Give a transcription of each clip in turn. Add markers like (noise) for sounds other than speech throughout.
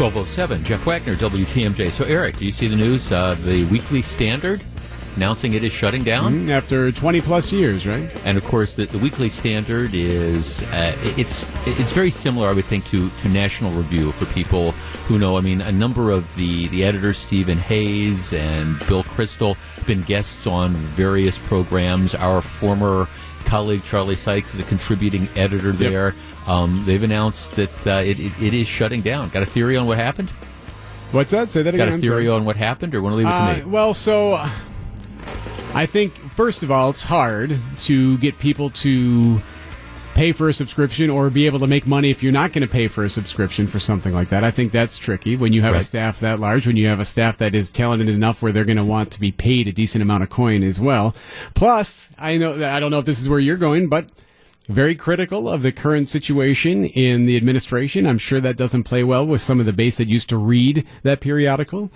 1207, Jeff Wagner, WTMJ. So, Eric, do you see the news? Uh, the Weekly Standard announcing it is shutting down mm, after 20 plus years, right? And of course, the, the Weekly Standard is uh, it's it's very similar, I would think, to, to National Review for people who know. I mean, a number of the the editors, Stephen Hayes and Bill Kristol, have been guests on various programs. Our former colleague Charlie Sykes is a contributing editor there. Yep. Um, they've announced that uh, it, it, it is shutting down. Got a theory on what happened? What's that? Say that Got again. Got a theory on what happened, or want to leave it uh, to me? Well, so I think first of all, it's hard to get people to pay for a subscription or be able to make money if you're not going to pay for a subscription for something like that. I think that's tricky when you have right. a staff that large, when you have a staff that is talented enough where they're going to want to be paid a decent amount of coin as well. Plus, I know I don't know if this is where you're going, but very critical of the current situation in the administration. I'm sure that doesn't play well with some of the base that used to read that periodical.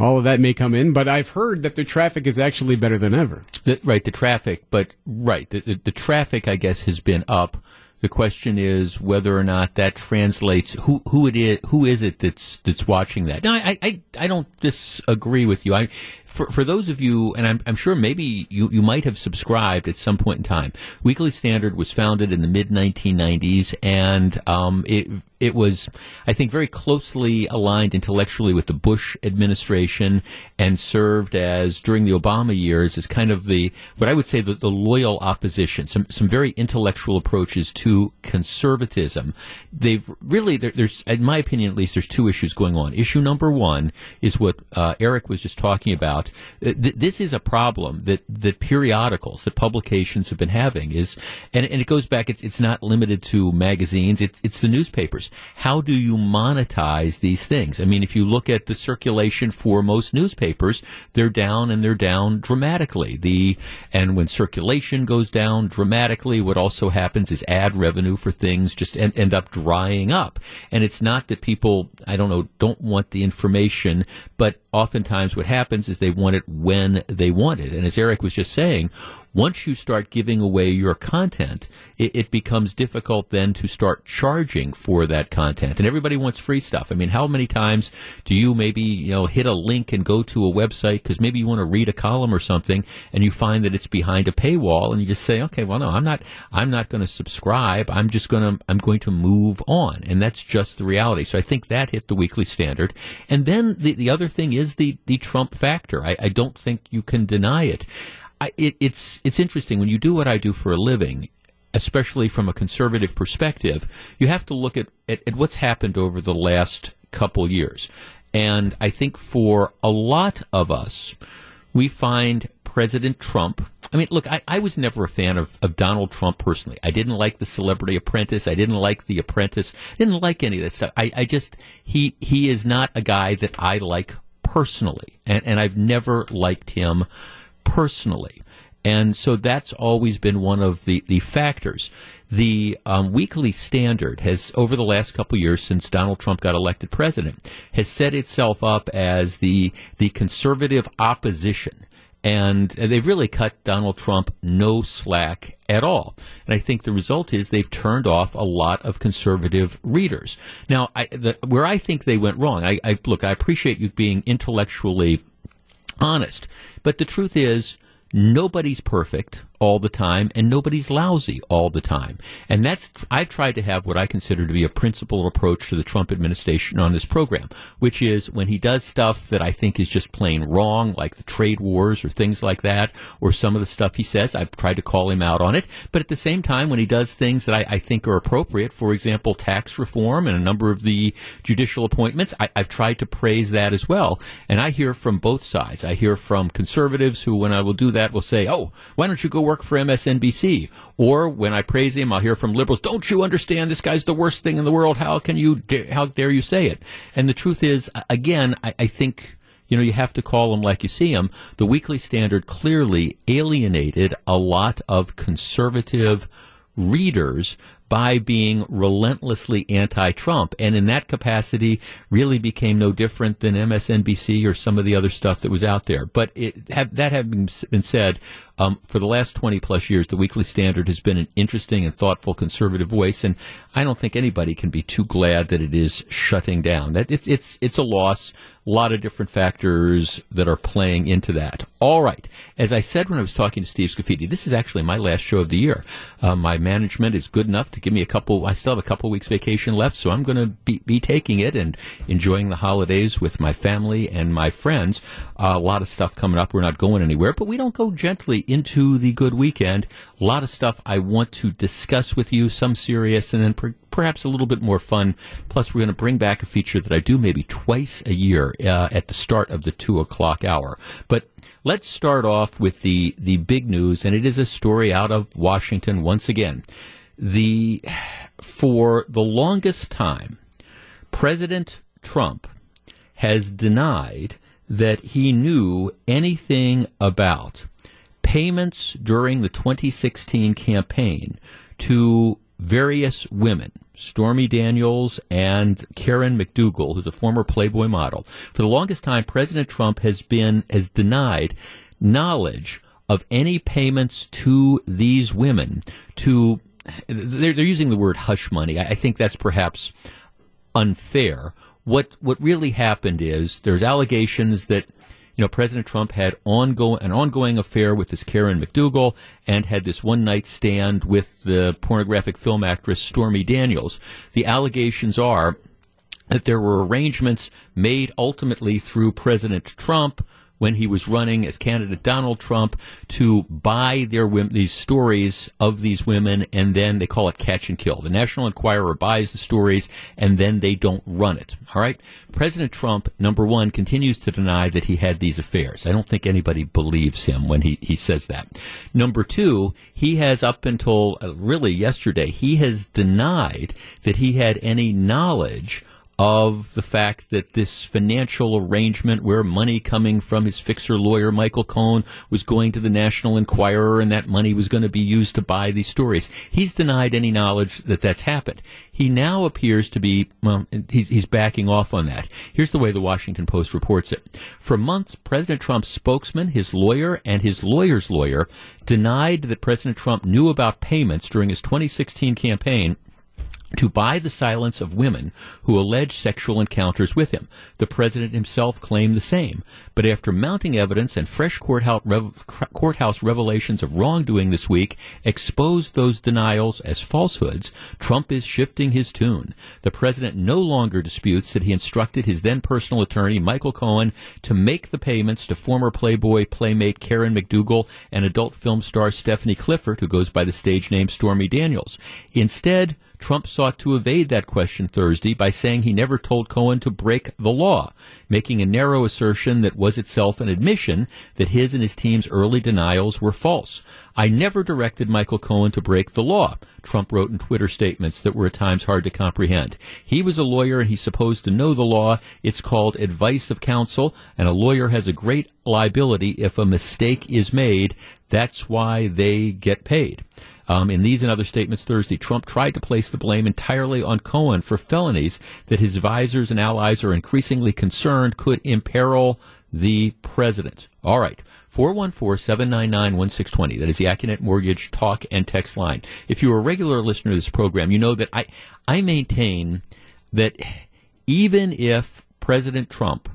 All of that may come in, but I've heard that the traffic is actually better than ever. The, right, the traffic, but right, the, the, the traffic, I guess, has been up. The question is whether or not that translates. Who who it is? Who is it that's that's watching that? No, I I, I don't disagree with you. I for, for those of you, and I'm, I'm sure maybe you, you might have subscribed at some point in time. Weekly Standard was founded in the mid 1990s, and um, it it was, I think, very closely aligned intellectually with the Bush administration and served as, during the Obama years, as kind of the, what I would say, the, the loyal opposition, some, some very intellectual approaches to conservatism. They've really, there, there's, in my opinion at least, there's two issues going on. Issue number one is what uh, Eric was just talking about about. Uh, th- this is a problem that, that periodicals, that publications have been having is, and, and it goes back, it's, it's not limited to magazines, it's, it's the newspapers. How do you monetize these things? I mean, if you look at the circulation for most newspapers, they're down and they're down dramatically. The, and when circulation goes down dramatically, what also happens is ad revenue for things just end up drying up. And it's not that people, I don't know, don't want the information, but oftentimes what happens is they want it when they want it. And as Eric was just saying, once you start giving away your content, it, it, becomes difficult then to start charging for that content. And everybody wants free stuff. I mean, how many times do you maybe, you know, hit a link and go to a website because maybe you want to read a column or something and you find that it's behind a paywall and you just say, okay, well, no, I'm not, I'm not going to subscribe. I'm just going to, I'm going to move on. And that's just the reality. So I think that hit the weekly standard. And then the, the other thing is the, the Trump factor. I, I don't think you can deny it. I, it, it's it's interesting when you do what I do for a living, especially from a conservative perspective. You have to look at, at, at what's happened over the last couple years, and I think for a lot of us, we find President Trump. I mean, look, I, I was never a fan of, of Donald Trump personally. I didn't like the Celebrity Apprentice. I didn't like The Apprentice. I didn't like any of this stuff. I, I just he he is not a guy that I like personally, and, and I've never liked him personally. And so that's always been one of the, the factors. The um, Weekly Standard has, over the last couple years since Donald Trump got elected president, has set itself up as the the conservative opposition, and they've really cut Donald Trump no slack at all. And I think the result is they've turned off a lot of conservative readers. Now, I, the, where I think they went wrong, I, I look, I appreciate you being intellectually honest. But the truth is, nobody's perfect all the time, and nobody's lousy all the time. And that's, I've tried to have what I consider to be a principled approach to the Trump administration on this program, which is when he does stuff that I think is just plain wrong, like the trade wars or things like that, or some of the stuff he says, I've tried to call him out on it. But at the same time, when he does things that I, I think are appropriate, for example, tax reform and a number of the judicial appointments, I, I've tried to praise that as well. And I hear from both sides. I hear from conservatives who, when I will do that, will say, oh, why don't you go work for MSNBC. Or when I praise him, I'll hear from liberals, "Don't you understand? This guy's the worst thing in the world. How can you? How dare you say it?" And the truth is, again, I, I think you know, you have to call them like you see them. The Weekly Standard clearly alienated a lot of conservative readers by being relentlessly anti-Trump, and in that capacity, really became no different than MSNBC or some of the other stuff that was out there. But it, have, that having been said, Um, for the last 20 plus years, the Weekly Standard has been an interesting and thoughtful conservative voice, and I don't think anybody can be too glad that it is shutting down. That it's it's it's a loss. A lot of different factors that are playing into that. All right. As I said when I was talking to Steve Scaffidi, this is actually my last show of the year. Uh, my management is good enough to give me a couple. I still have a couple weeks vacation left, so I'm going to be, be taking it and enjoying the holidays with my family and my friends. Uh, a lot of stuff coming up. We're not going anywhere, but we don't go gently into the good weekend. A lot of stuff I want to discuss with you, some serious and then per- perhaps a little bit more fun. Plus, we're going to bring back a feature that I do maybe twice a year uh, at the start of the two o'clock hour. But let's start off with the, the big news, and it is a story out of Washington once again. The, for the longest time, President Trump has denied that he knew anything about payments during the 2016 campaign to various women, Stormy Daniels and Karen McDougal, who's a former Playboy model. For the longest time, President Trump has been has denied knowledge of any payments to these women to they're, they're using the word hush money. I, I think that's perhaps unfair. What what really happened is there's allegations that you know, President Trump had ongoing an ongoing affair with this Karen McDougal and had this one night stand with the pornographic film actress Stormy Daniels. The allegations are that there were arrangements made ultimately through President Trump when he was running as candidate Donald Trump to buy their these stories of these women, and then they call it catch and kill. The National Enquirer buys the stories, and then they don't run it. All right. President Trump, number one, continues to deny that he had these affairs. I don't think anybody believes him when he, he says that. Number two, he has up until uh, really yesterday, he has denied that he had any knowledge of the fact that this financial arrangement where money coming from his fixer lawyer, Michael Cohen, was going to the National Enquirer and that money was going to be used to buy these stories. He's denied any knowledge that that's happened. He now appears to be, well, he's, he's backing off on that. Here's the way the Washington Post reports it. For months, President Trump's spokesman, his lawyer, and his lawyer's lawyer denied that President Trump knew about payments during his 2016 campaign to buy the silence of women who allege sexual encounters with him. The president himself claimed the same. But after mounting evidence and fresh courthouse, rev- courthouse revelations of wrongdoing this week exposed those denials as falsehoods, Trump is shifting his tune. The president no longer disputes that he instructed his then personal attorney, Michael Cohen, to make the payments to former Playboy playmate Karen McDougal and adult film star Stephanie Clifford, who goes by the stage name Stormy Daniels. Instead, Trump sought to evade that question Thursday by saying he never told Cohen to break the law, making a narrow assertion that was itself an admission that his and his team's early denials were false. I never directed Michael Cohen to break the law, Trump wrote in Twitter statements that were at times hard to comprehend. He was a lawyer and he's supposed to know the law. It's called advice of counsel, and a lawyer has a great liability if a mistake is made. That's why they get paid. Um, in these and other statements Thursday, Trump tried to place the blame entirely on Cohen for felonies that his advisors and allies are increasingly concerned could imperil the president. All right. 414-799-1620. That is the Accunet Mortgage talk and text line. If you're a regular listener to this program, you know that I, I maintain that even if President Trump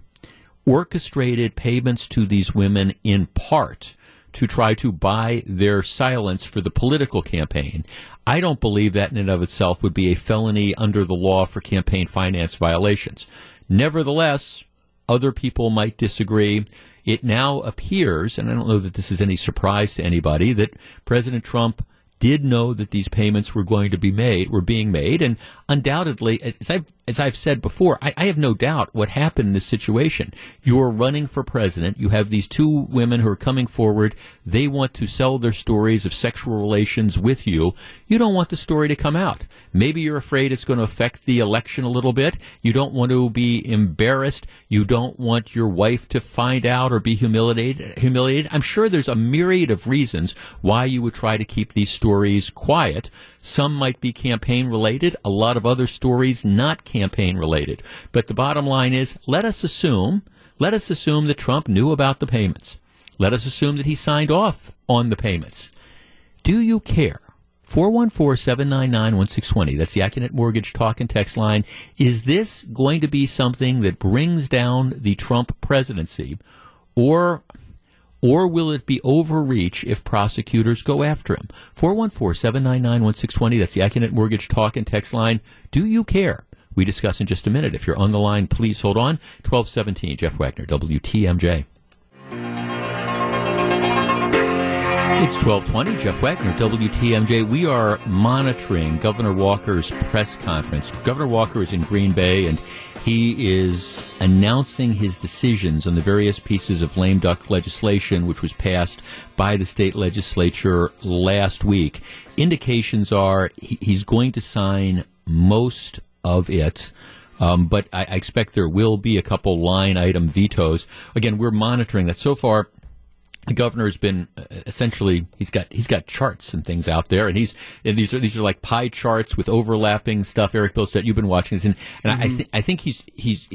orchestrated payments to these women in part to try to buy their silence for the political campaign. I don't believe that in and of itself would be a felony under the law for campaign finance violations. Nevertheless, other people might disagree. It now appears, and I don't know that this is any surprise to anybody, that President Trump did know that these payments were going to be made, were being made, and undoubtedly, as I've as I've said before, I, I, have no doubt what happened in this situation. You're running for president. You have these two women who are coming forward. They want to sell their stories of sexual relations with you. You don't want the story to come out. Maybe you're afraid it's going to affect the election a little bit. You don't want to be embarrassed. You don't want your wife to find out or be humiliated. Humiliated. I'm sure there's a myriad of reasons why you would try to keep these stories quiet. Some might be campaign related, a lot of other stories not campaign related. But the bottom line is let us assume, let us assume that Trump knew about the payments. let us assume that he signed off on the payments. Do you care? 414-799-1620. That's the Accunet Mortgage talk and text line. Is this going to be something that brings down the Trump presidency or or will it be overreach if prosecutors go after him? 414-799-1620. That's the Accunet Mortgage talk and text line. Do you care? We discuss in just a minute. If you're on the line, please hold on. 1217, Jeff Wagner, WTMJ. It's 1220, Jeff Wagner, WTMJ. We are monitoring Governor Walker's press conference. Governor Walker is in Green Bay and he is announcing his decisions on the various pieces of lame duck legislation which was passed by the state legislature last week. Indications are he's going to sign most of it. Um, but I, I expect there will be a couple line item vetoes. Again, we're monitoring that. So far, the governor has been uh, essentially he's got he's got charts and things out there, and he's and these are these are like pie charts with overlapping stuff. Eric Bilstead, you've been watching this, and, and mm-hmm. I, I think I think he's he's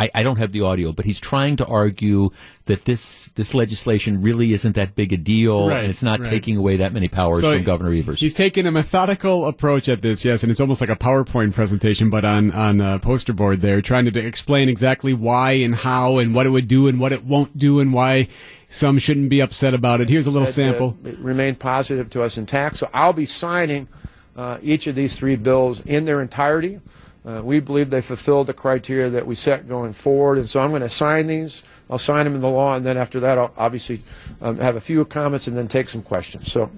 I, I, don't have the audio, but he's trying to argue that this this legislation really isn't that big a deal, right, and it's not right. taking away that many powers so from Governor Evers. He's taking a methodical approach at this, yes, and it's almost like a PowerPoint presentation, but on on a poster board there, trying to explain exactly why and how and what it would do and what it won't do and why some shouldn't be upset about it. Here's a little sample. Uh, remain positive to us intact. So I'll be signing uh, each of these three bills in their entirety. Uh, we believe they fulfilled the criteria that we set going forward, and so I'm going to sign these. I'll sign them in the law, and then after that, I'll obviously um, have a few comments and then take some questions. So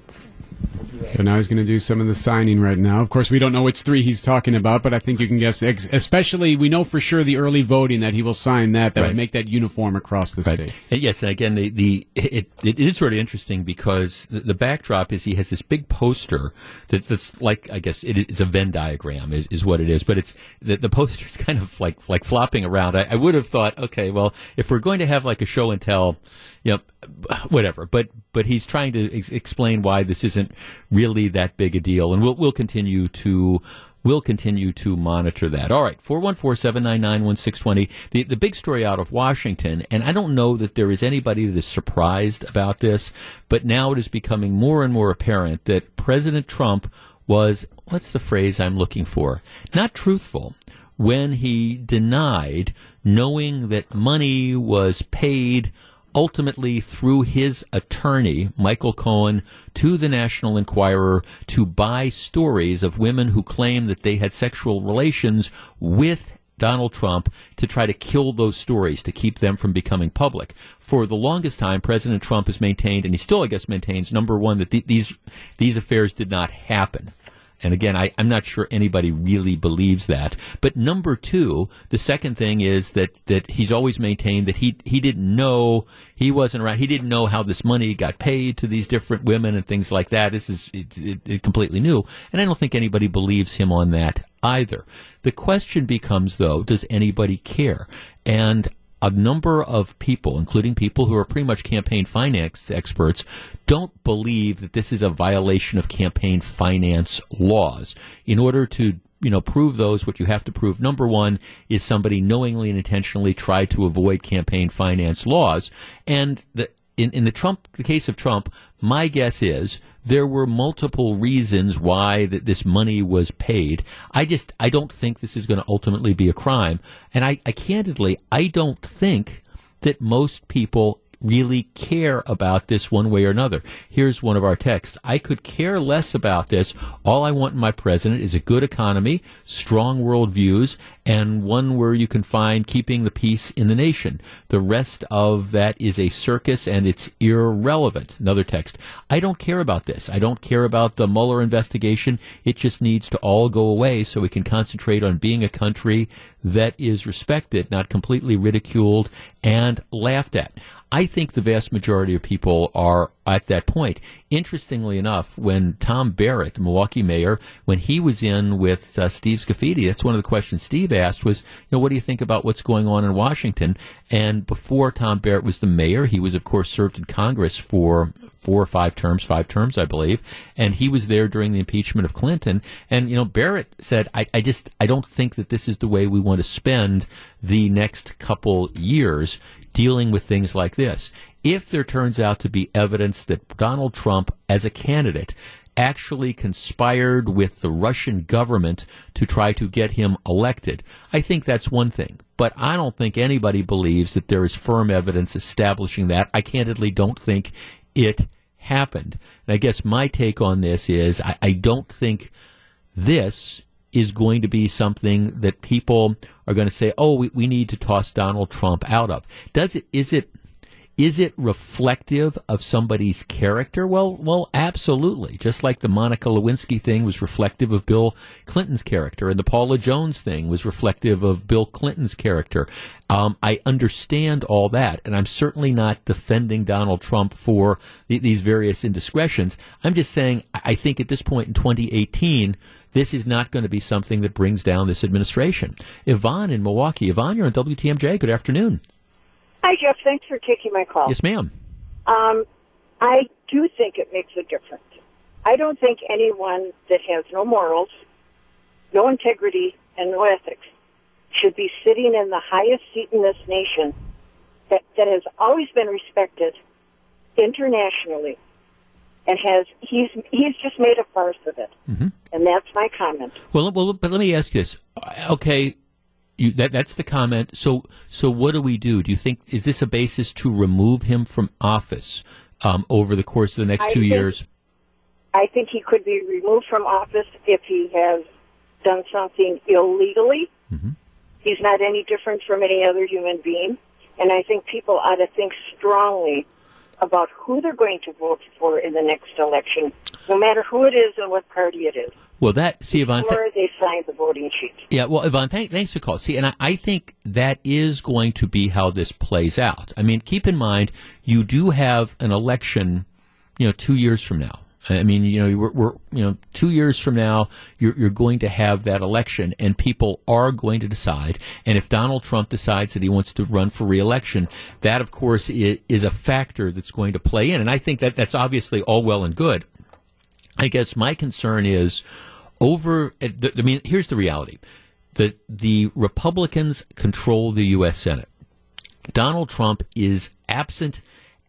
so now he's going to do some of the signing right now. Of course, we don't know which three he's talking about, but I think you can guess. Especially, we know for sure the early voting that he will sign that. That right. would make that uniform across the right. state. And yes, and again, the, the it, it is sort of interesting because the, the, backdrop is he has this big poster that, that's like I guess it, it's a Venn diagram is, is what it is, but it's the, the poster is (laughs) kind of like like flopping around. I, I would have thought, okay, well, if we're going to have like a show and tell you know, whatever. But but he's trying to ex- explain why this isn't really that big a deal, and we'll we'll continue to. We'll continue to monitor that. All right, 414-799-1620. The, the big story out of Washington, and I don't know that there is anybody that is surprised about this, but now it is becoming more and more apparent that President Trump was, what's the phrase I'm looking for? Not truthful when he denied knowing that money was paid ultimately through his attorney, Michael Cohen, to the National Enquirer to buy stories of women who claim that they had sexual relations with Donald Trump to try to kill those stories, to keep them from becoming public. For the longest time, President Trump has maintained, and he still, I guess, maintains, number one, that th- these, these affairs did not happen. And again, I, am not sure anybody really believes that. But number two, the second thing is that, that he's always maintained that he, he didn't know, he wasn't around, He didn't know how this money got paid to these different women and things like that. This is it, it, it completely new. And I don't think anybody believes him on that either. The question becomes, though, does anybody care? And a number of people, including people who are pretty much campaign finance experts, don't believe that this is a violation of campaign finance laws. In order to you know, prove those, what you have to prove, number one, is somebody knowingly and intentionally tried to avoid campaign finance laws. And the, in, in the Trump, the case of Trump, my guess is there were multiple reasons why that this money was paid. I just I don't think this is going to ultimately be a crime, and I, I candidly I don't think that most people really care about this one way or another. Here's one of our texts. I could care less about this. All I want in my president is a good economy, strong worldviews, and one where you can find keeping the peace in the nation. The rest of that is a circus and it's irrelevant. Another text. I don't care about this. I don't care about the Mueller investigation. It just needs to all go away so we can concentrate on being a country that is respected, not completely ridiculed and laughed at. I think the vast majority of people are at that point. Interestingly enough, when Tom Barrett, the Milwaukee mayor, when he was in with uh, Steve Scaffidi, that's one of the questions Steve asked was, you know, what do you think about what's going on in Washington? And before Tom Barrett was the mayor, he was, of course, served in Congress for four or five terms, five terms, I believe. And he was there during the impeachment of Clinton. And, you know, Barrett said, I, I just, I don't think that this is the way we want to spend the next couple years dealing with things like this. If there turns out to be evidence that Donald Trump, as a candidate, actually conspired with the Russian government to try to get him elected, I think that's one thing. But I don't think anybody believes that there is firm evidence establishing that. I candidly don't think it happened. And I guess my take on this is I, I don't think this is going to be something that people are going to say, oh, we, we need to toss Donald Trump out of. Does it, is it, is it reflective of somebody's character? Well, well, absolutely. Just like the Monica Lewinsky thing was reflective of Bill Clinton's character, and the Paula Jones thing was reflective of Bill Clinton's character. Um, I understand all that, and I'm certainly not defending Donald Trump for th- these various indiscretions. I'm just saying I think at this point in 2018, this is not going to be something that brings down this administration. Yvonne in Milwaukee. Yvonne, you're on WTMJ. Good afternoon. Hi, Jeff. Thanks for taking my call. Yes, ma'am. Um, I do think it makes a difference. I don't think anyone that has no morals, no integrity, and no ethics should be sitting in the highest seat in this nation that, that has always been respected internationally and has he's he's just made a farce of it. Mm-hmm. And that's my comment. Well, well, but let me ask you this. Okay, you, that that's the comment. So, so what do we do? Do you think is this a basis to remove him from office um, over the course of the next I two think- years? I think he could be removed from office if he has done something illegally. He's not any different from any other human being. And I think people ought to think strongly about who they're going to vote for in the next election, no matter who it is and what party it is, Well, that see, Yvonne. th- before they sign the voting sheet. Yeah, well, Yvonne, thank, thanks for the call. See, and I, I think that is going to be how this plays out. I mean, keep in mind, you do have an election, you know, two years from now. I mean, you know, we're, we're you know, two years from now, you're, you're going to have that election, and people are going to decide. And if Donald Trump decides that he wants to run for reelection, that, of course, is, a factor that's going to play in. And I think that that's obviously all well and good. I guess my concern is over. Uh, I mean, here's the reality: the the Republicans control the U.S. Senate. Donald Trump is absent.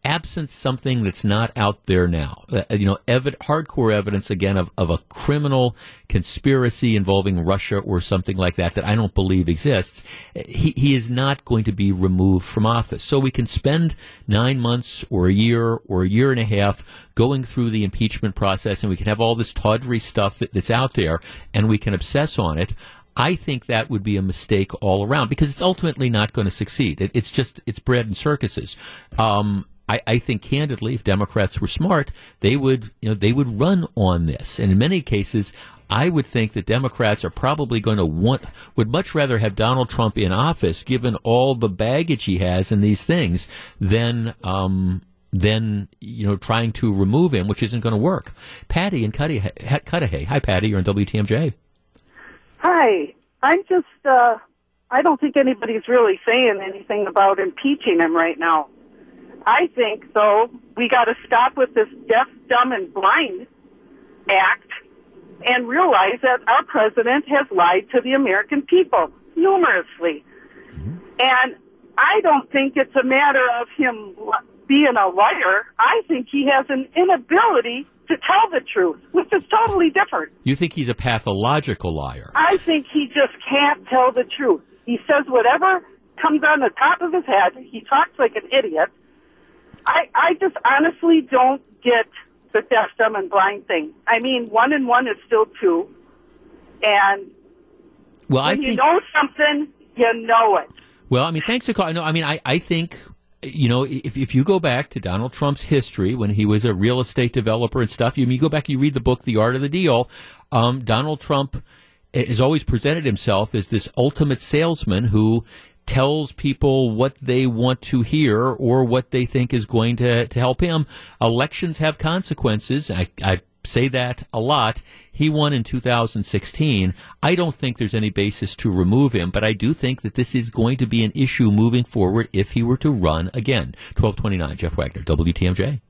Absent something that's not out there now, uh, you know, evid- hardcore evidence again of, of a criminal conspiracy involving Russia or something like that that I don't believe exists. He, he is not going to be removed from office. So we can spend nine months or a year or a year and a half going through the impeachment process and we can have all this tawdry stuff that, that's out there and we can obsess on it. I think that would be a mistake all around because it's ultimately not going to succeed. It, it's just it's bread and circuses. Um, I, I think candidly, if Democrats were smart, they would you know they would run on this, and in many cases. I would think that Democrats are probably going to want, would much rather have Donald Trump in office, given all the baggage he has in these things, than, um, than, you know, trying to remove him, which isn't going to work. Patty and Cudahy. Hi, Patty. You're on WTMJ. Hi. I'm just, uh, I don't think anybody's really saying anything about impeaching him right now. I think, though, we got to stop with this deaf, dumb, and blind act and realize that our president has lied to the American people numerously. Mm-hmm. And I don't think it's a matter of him being a liar. I think he has an inability to tell the truth, which is totally different. You think he's a pathological liar? I think he just can't tell the truth. He says whatever comes on the top of his head. He talks like an idiot. I, I just honestly don't get the deaf, dumb, and blind thing. I mean, one and one is still two. And Well, I when you know something, you know it. Well, I mean, thanks for calling. No, I mean, I, I think, you know, if, if you go back to Donald Trump's history when he was a real estate developer and stuff, you, you go back and you read the book, The Art of the Deal, um, Donald Trump has always presented himself as this ultimate salesman who tells people what they want to hear or what they think is going to, to help him. Elections have consequences. I, I say that a lot. He won in 2016. I don't think there's any basis to remove him, but I do think that this is going to be an issue moving forward if he were to run again. 1229, Jeff Wagner, WTMJ.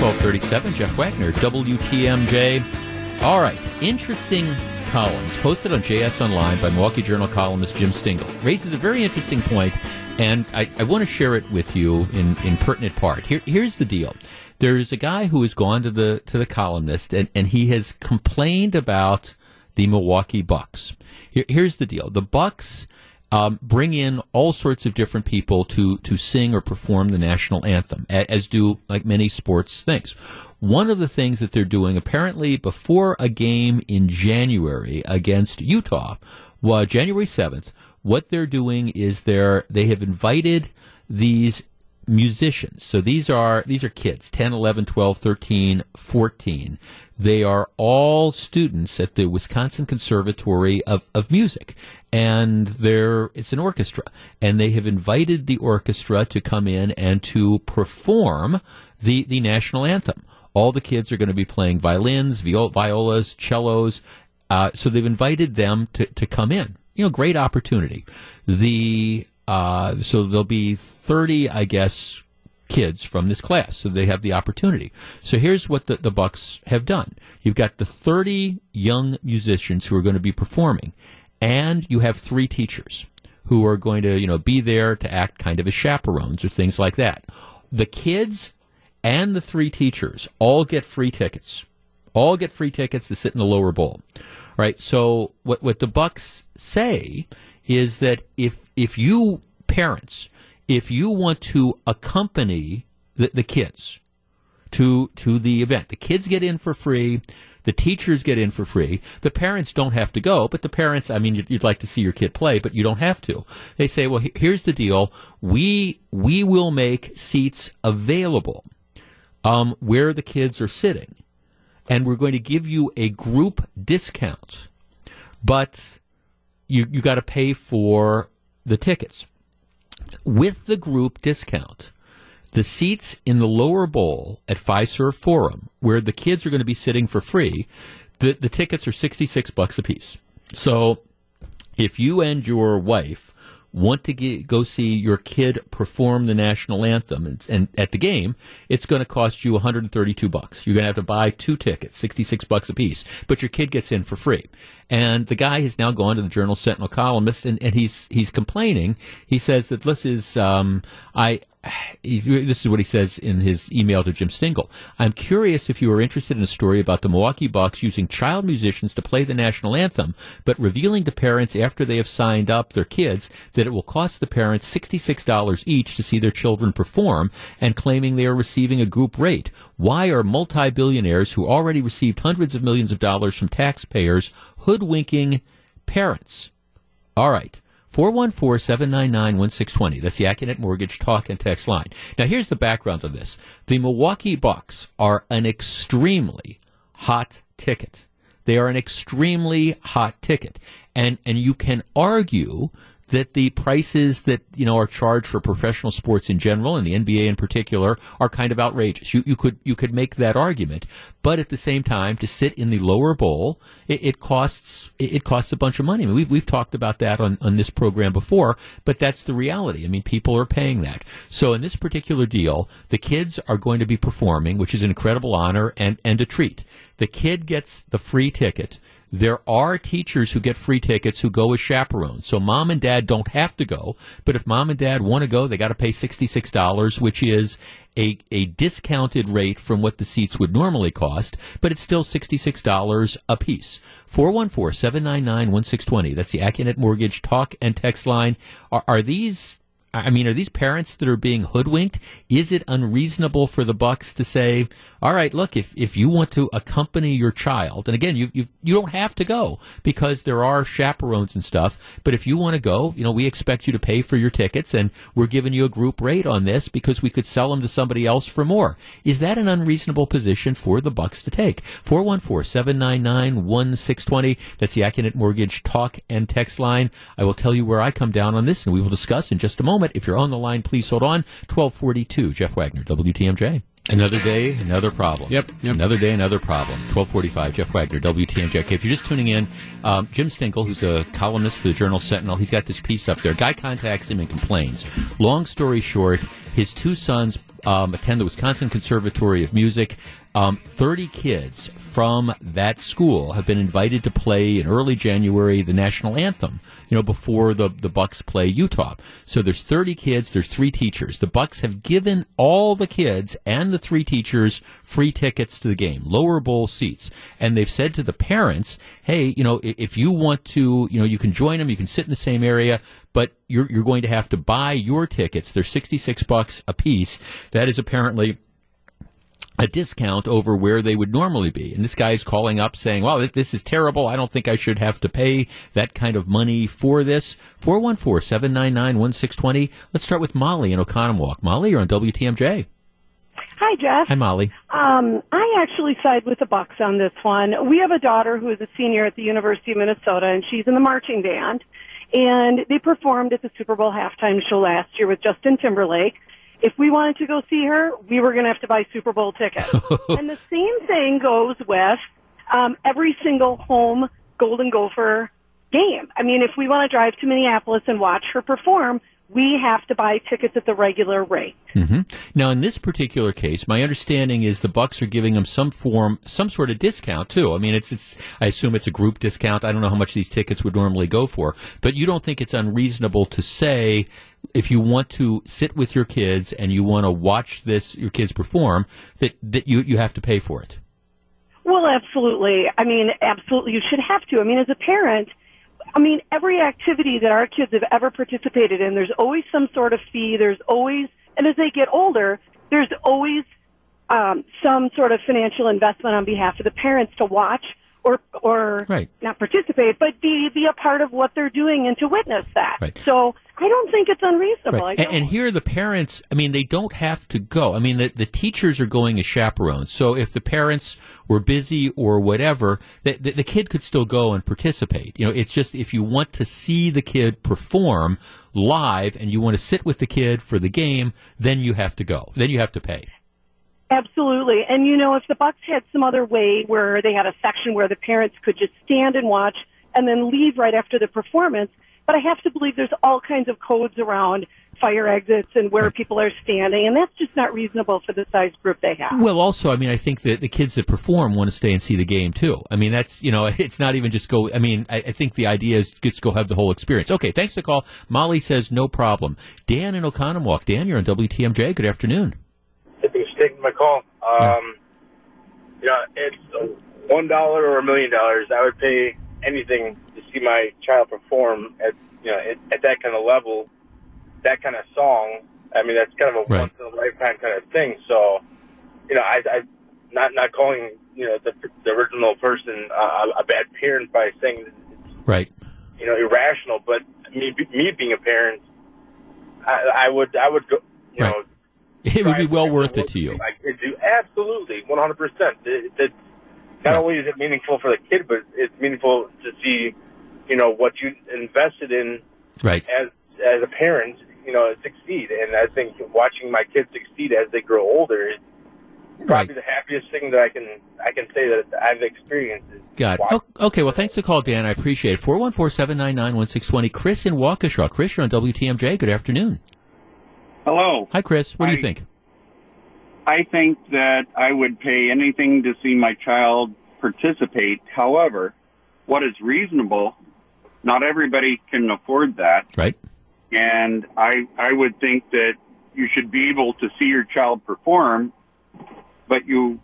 1237, Jeff Wagner, WTMJ. All right, interesting columns posted on JS Online by Milwaukee Journal columnist Jim Stingl raises a very interesting point, and I, I want to share it with you in, in pertinent part. Here, here's the deal. There's a guy who has gone to the to the columnist, and, and he has complained about the Milwaukee Bucks. Here, here's the deal: the Bucks um, bring in all sorts of different people to to sing or perform the national anthem, as do like many sports things. One of the things that they're doing, apparently, before a game in January against Utah, was January seventh. What they're doing is they're they have invited these musicians. So these are these are kids, 10, 11, 12, 13, 14 they are all students at the Wisconsin Conservatory of, of Music. And they're, it's an orchestra. And they have invited the orchestra to come in and to perform the, the national anthem. All the kids are going to be playing violins, viol- violas, cellos. Uh, so they've invited them to, to come in. You know, great opportunity. The, uh, so there'll be 30, I guess, kids from this class, so they have the opportunity. So here's what the, the Bucks have done. You've got the 30 young musicians who are going to be performing, and you have three teachers who are going to, you know, be there to act kind of as chaperones or things like that. The kids and the three teachers all get free tickets. All get free tickets to sit in the lower bowl. Right? So what what the Bucks say is that if if you parents if you want to accompany the, the kids to to the event, the kids get in for free. The teachers get in for free. The parents don't have to go, but the parents, I mean, you'd, like to see your kid play, but you don't have to. They say, well, here's the deal. We, we will make seats available, um, where the kids are sitting. And we're going to give you a group discount, but you, you got to pay for the tickets with the group discount, the seats in the lower bowl at Fiserv Forum, where the kids are going to be sitting for free, the, the tickets are 66 bucks a piece. So if you and your wife want to get, go see your kid perform the national anthem and, and at the game, it's going to cost you 132 bucks. You're going to have to buy two tickets, 66 bucks a piece, but your kid gets in for free. And the guy has now gone to the Journal Sentinel columnist, and, and he's he's complaining. He says that this is um, I this is what he says in his email to Jim Stingl. I'm curious if you are interested in a story about the Milwaukee Bucks using child musicians to play the national anthem, but revealing to parents after they have signed up their kids that it will cost the parents $66 each to see their children perform and claiming they are receiving a group rate. Why are multi-billionaires who already received hundreds of millions of dollars from taxpayers hoodwinking parents? All right. 414-799-1620. That's the Accunet Mortgage talk and text line. Now here's the background of this. The Milwaukee Bucks are an extremely hot ticket. They are an extremely hot ticket. And and you can argue that the prices that you know are charged for professional sports in general and the NBA in particular are kind of outrageous. You you could you could make that argument, but at the same time, to sit in the lower bowl, it, it costs it, it, costs a bunch of money. I mean, we've we've talked about that on on this program before, but that's the reality. I mean, people are paying that. So in this particular deal, the kids are going to be performing, which is an incredible honor and and a treat. The kid gets the free ticket there are teachers who get free tickets who go as chaperones. So mom and dad don't have to go, but if mom and dad want to go, they got to pay $66, which is a, a discounted rate from what the seats would normally cost, but it's still $66 a piece. 414-799-1620. That's the Accunet Mortgage talk and text line. Are, are these I mean, are these parents that are being hoodwinked? Is it unreasonable for the Bucks to say, "All right, look, if if you want to accompany your child, and again, you you you don't have to go because there are chaperones and stuff, but if you want to go, you know, we expect you to pay for your tickets, and we're giving you a group rate on this because we could sell them to somebody else for more." Is that an unreasonable position for the Bucks to take? 414-799-1620. That's the Accunet Mortgage talk and text line. I will tell you where I come down on this, and we will discuss in just a moment moment. If you're on the line, please hold on. 1242, Jeff Wagner, WTMJ. Another day, another problem. Yep, yep. Another day, another problem. 1245, Jeff Wagner, WTMJ. If you're just tuning in, um, Jim Stingl, who's a columnist for the Journal Sentinel, he's got this piece up there. Guy contacts him and complains. Long story short, his two sons um, attend the Wisconsin Conservatory of Music. Um, 30 kids from that school have been invited to play in early January the national anthem, you know, before the, the Bucks play Utah. So there's 30 kids, there's three teachers. The Bucks have given all the kids and the three teachers free tickets to the game, lower bowl seats. And they've said to the parents, hey, you know, if you want to, you know, you can join them, you can sit in the same area, but you're, you're going to have to buy your tickets. They're 66 bucks a piece. That is apparently a discount over where they would normally be. And this guy's calling up saying, well, this is terrible. I don't think I should have to pay that kind of money for this. 414-799-1620. Let's start with Molly in Oconomowoc. Molly, you're on WTMJ. Hi, Jeff. Hi, Molly. Um, I actually side with the Bucks on this one. We have a daughter who is a senior at the University of Minnesota, and she's in the marching band. And they performed at the Super Bowl halftime show last year with Justin Timberlake if we wanted to go see her, we were going to have to buy Super Bowl tickets. (laughs) and the same thing goes with um, every single home Golden Gopher game. I mean, if we want to drive to Minneapolis and watch her perform, we have to buy tickets at the regular rate. Mm-hmm. Now, in this particular case, my understanding is the Bucks are giving them some form, some sort of discount too. I mean, it's it's. I assume it's a group discount. I don't know how much these tickets would normally go for, but you don't think it's unreasonable to say if you want to sit with your kids and you want to watch this your kids perform that that you you have to pay for it. Well, absolutely. I mean, absolutely you should have to. I mean, as a parent, I mean, every activity that our kids have ever participated in, there's always some sort of fee. There's always, and as they get older, there's always um, some sort of financial investment on behalf of the parents to watch or or right. not participate, but be be a part of what they're doing and to witness that. Right. So I don't think it's unreasonable. Right. And, and, here the parents, I mean, they don't have to go. I mean, the, the teachers are going as chaperones. So if the parents were busy or whatever, the, the, the kid could still go and participate. You know, it's just if you want to see the kid perform live and you want to sit with the kid for the game, then you have to go. Then you have to pay. Absolutely. And you know, if the Bucks had some other way where they had a section where the parents could just stand and watch and then leave right after the performance, but I have to believe there's all kinds of codes around fire exits and where people are standing, and that's just not reasonable for the size group they have. Well, also, I mean, I think that the kids that perform want to stay and see the game too. I mean, that's you know, (laughs) it's not even just go. I mean, I, I think the idea is just go have the whole experience. Okay, thanks for call. Molly says no problem. Dan in Oconomowoc. Dan, you're on WTMJ. Good afternoon. Taking my call. Um, yeah. it's one dollar or a million dollars. I would pay anything to see my child perform at you know at, at that kind of level, that kind of song. I mean, that's kind of a right. once in a lifetime kind of thing. So, you know, I, I not not calling you know the the original person uh, a bad parent by saying it's, right. You know, irrational. But me me being a parent, I, I would I would go. You right. know, it would be well worth it to you. My kids do absolutely, one hundred percent. It's not only is it meaningful for the kid, but it's meaningful to see, you know, what you invested in, right? As as a parent, you know, succeed. And I think watching my kids succeed as they grow older is probably right. the happiest thing that I can I can say that I've experienced. Got it. Okay, well, thanks for the call, Dan. I appreciate it. Four one four seven nine nine one six twenty. Chris in Waukesha. Chris, you're on WTMJ. Good afternoon. Hello. Hi, Chris. What do you think? I think that I would pay anything to see my child participate. However, what is reasonable, not everybody can afford that. Right. And I, I would think that you should be able to see your child perform, but you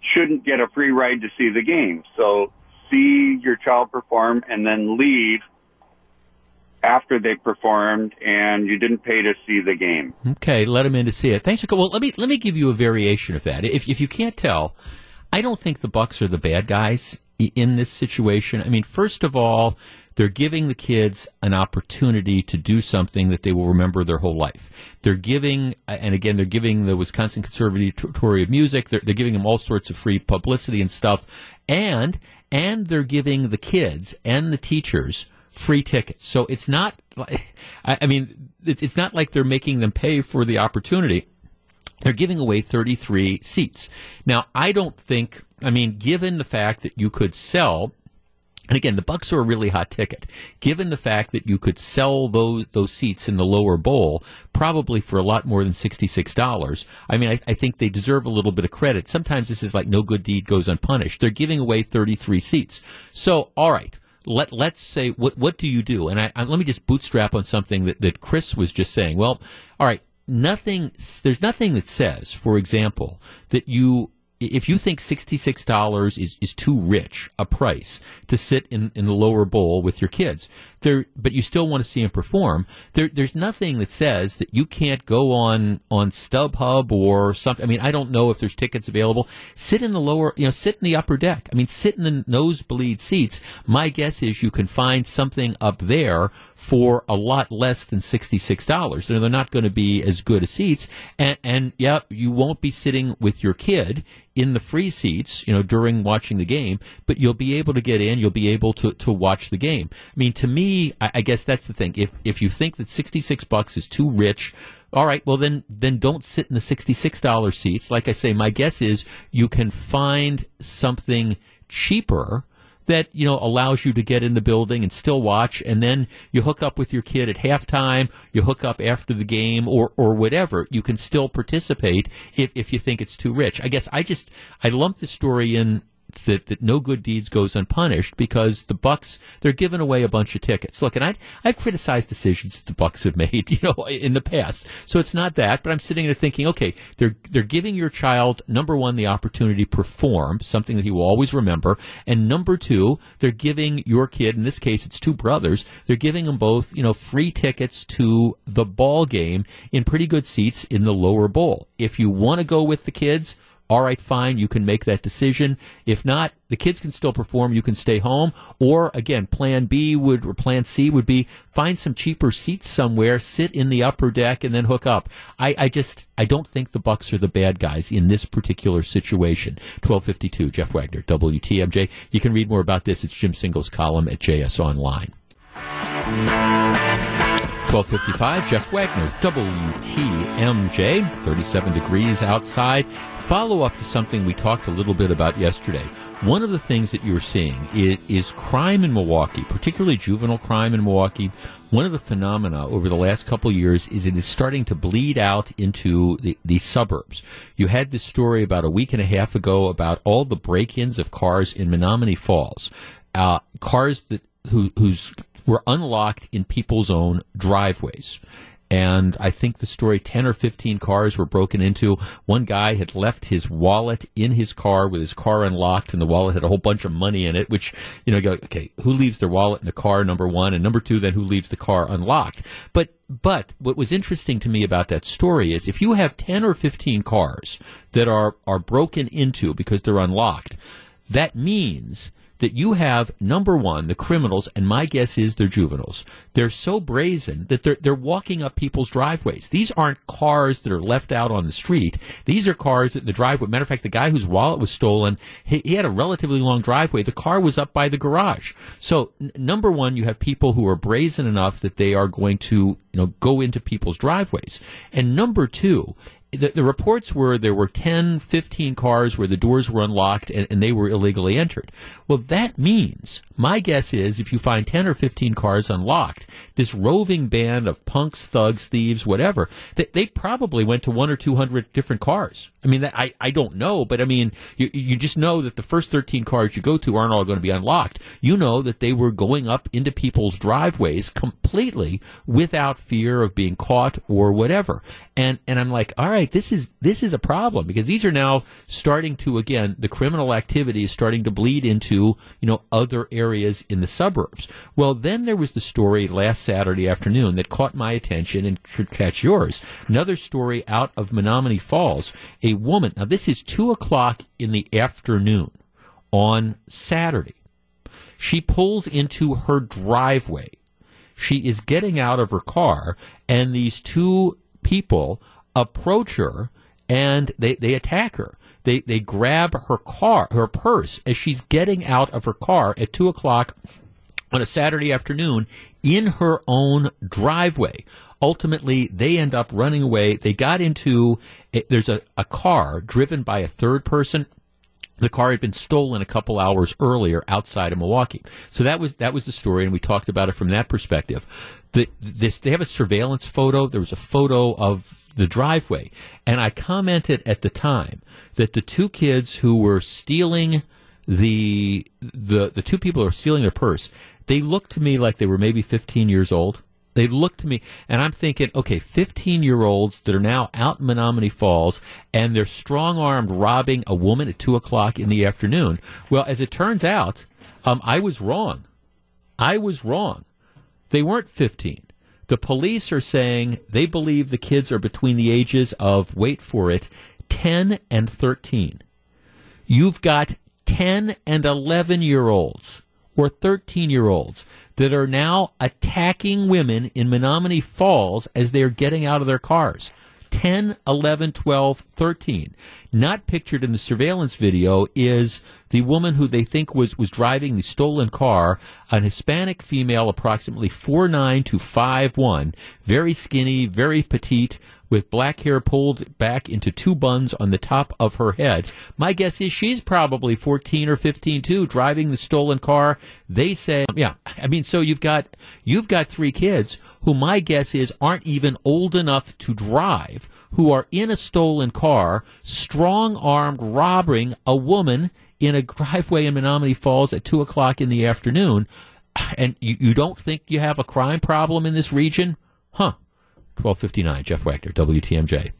shouldn't get a free ride to see the game. So see your child perform and then leave after they performed and you didn't pay to see the game. Okay, let them in to see it. Thanks for well. Let me let me give you a variation of that. If if you can't tell, I don't think the Bucks are the bad guys in this situation. I mean, first of all, they're giving the kids an opportunity to do something that they will remember their whole life. They're giving, and again, they're giving the Wisconsin Conservatory of Music. They're, they're giving them all sorts of free publicity and stuff, and and they're giving the kids and the teachers free tickets. So it's not, I mean, it's not like they're making them pay for the opportunity. They're giving away 33 seats. Now, I don't think, I mean, given the fact that you could sell And again, the Bucks are a really hot ticket. Given the fact that you could sell those those seats in the lower bowl probably for a lot more than sixty six dollars, I mean, I, I, think they deserve a little bit of credit. Sometimes this is like no good deed goes unpunished. They're giving away thirty three seats. So, all right. Let, let's say, what, what do you do? And I, I, let me just bootstrap on something that, that Chris was just saying. Well, all right, nothing, there's nothing that says, for example, that you if you think $66 is, is too rich a price to sit in, in the lower bowl with your kids, there, but you still want to see him perform, there, there's nothing that says that you can't go on, on StubHub or something. I mean, I don't know if there's tickets available. Sit in the lower, you know, sit in the upper deck. I mean, sit in the nosebleed seats. My guess is you can find something up there for a lot less than $66. They're not going to be as good as seats. And, and yeah, you won't be sitting with your kid in the free seats, you know, during watching the game, but you'll be able to get in, you'll be able to, to watch the game. I mean, to me, I, I guess that's the thing. If, if you think that 66 bucks is too rich, all right, well then then don't sit in the $66 seats. Like I say, my guess is you can find something cheaper that you know allows you to get in the building and still watch and then you hook up with your kid at halftime you hook up after the game or or whatever you can still participate if, if you think it's too rich. I guess i just i lump the story in that, that no good deeds goes unpunished because the Bucks they're giving away a bunch of tickets. Look, and I I've criticized decisions that the Bucks have (laughs) made, you know, in the past. So it's not that, but I'm sitting there thinking, okay, they're they're giving your child number one the opportunity to perform something that he will always remember, and number two, they're giving your kid, in this case, it's two brothers, they're giving them both, you know, free tickets to the ball game in pretty good seats in the lower bowl. If you want to go with the kids all right, fine, you can make that decision. If not, the kids can still perform. You can stay home. Or again, plan B would, or plan C would be find some cheaper seats somewhere, sit in the upper deck and then hook up. I, I just, I don't think the Bucks are the bad guys in this particular situation. 1252, Jeff Wagner, WTMJ. You can read more about this. It's Jim Stingl's column at JS Online. 1255, Jeff Wagner, WTMJ, 37 degrees outside follow up to something we talked a little bit about yesterday. One of the things that you're seeing is, is, crime in Milwaukee, particularly juvenile crime in Milwaukee. One of the phenomena over the last couple years is it is starting to bleed out into the, the suburbs. You had this story about a week and a half ago about all the break-ins of cars in Menomonee Falls, uh, cars that who, whose were unlocked in people's own driveways and I think the story 10 or 15 cars were broken into. One guy had left his wallet in his car with his car unlocked, and the wallet had a whole bunch of money in it, which, you know, go, okay, who leaves their wallet in the car, number one, and number two, then who leaves the car unlocked? But but what was interesting to me about that story is if you have 10 or 15 cars that are, are broken into because they're unlocked, that means that you have number one the criminals, and my guess is they're juveniles. They're so brazen that they're they're walking up people's driveways. These aren't cars that are left out on the street. These are cars that in the driveway. Matter of fact, the guy whose wallet was stolen, he, he had a relatively long driveway. The car was up by the garage. So n- number one, you have people who are brazen enough that they are going to you know go into people's driveways, and number two the, the, reports were there were 10, 15 cars where the doors were unlocked and, and, they were illegally entered. Well, that means, my guess is, if you find 10 or 15 cars unlocked, this roving band of punks, thugs, thieves, whatever, they, they probably went to one or 200 different cars. I mean, I, I don't know, but I mean, you, you just know that the first 13 cars you go to aren't all going to be unlocked. You know that they were going up into people's driveways completely without fear of being caught or whatever. And, and I'm like, all right, this is, this is a problem because these are now starting to, again, the criminal activity is starting to bleed into, you know, other areas in the suburbs. Well, then there was the story last Saturday afternoon that caught my attention and should catch yours. Another story out of Menomonee Falls a woman, now this is 2 o'clock in the afternoon on Saturday. She pulls into her driveway. She is getting out of her car, and these two people approach her and they, they attack her. They, they grab her car, her purse, as she's getting out of her car at 2 o'clock on a Saturday afternoon in her own driveway ultimately they end up running away. They got into there's a, a car driven by a third person the car had been stolen a couple hours earlier outside of Milwaukee. So that was that was the story, and we talked about it from that perspective. The, this they have a surveillance photo. There was a photo of the driveway, and I commented at the time that the two kids who were stealing the the the two people who stealing their purse, they looked to me like they were maybe 15 years old. They looked to me, and I'm thinking, okay, 15 year olds that are now out in Menomonee Falls, and they're strong armed robbing a woman at 2 o'clock in the afternoon. Well, as it turns out, um, I was wrong. I was wrong. They weren't 15. The police are saying they believe the kids are between the ages of, wait for it, 10 and 13. You've got 10 and 11 year olds or 13 year olds that are now attacking women in Menomonee Falls as they're getting out of their cars. 10, 11, 12, 13. Not pictured in the surveillance video is the woman who they think was, was driving the stolen car, an Hispanic female, approximately 4'9 to 5'1, very skinny, very petite, with black hair pulled back into two buns on the top of her head. My guess is she's probably 14 or 15 too, driving the stolen car. They say, yeah, I mean, so you've got, you've got three kids who my guess is aren't even old enough to drive, who are in a stolen car, strong armed robbing a woman in a driveway in Menomonee Falls at two o'clock in the afternoon. And you, you don't think you have a crime problem in this region? Huh. 1259, Jeff Wagner, WTMJ.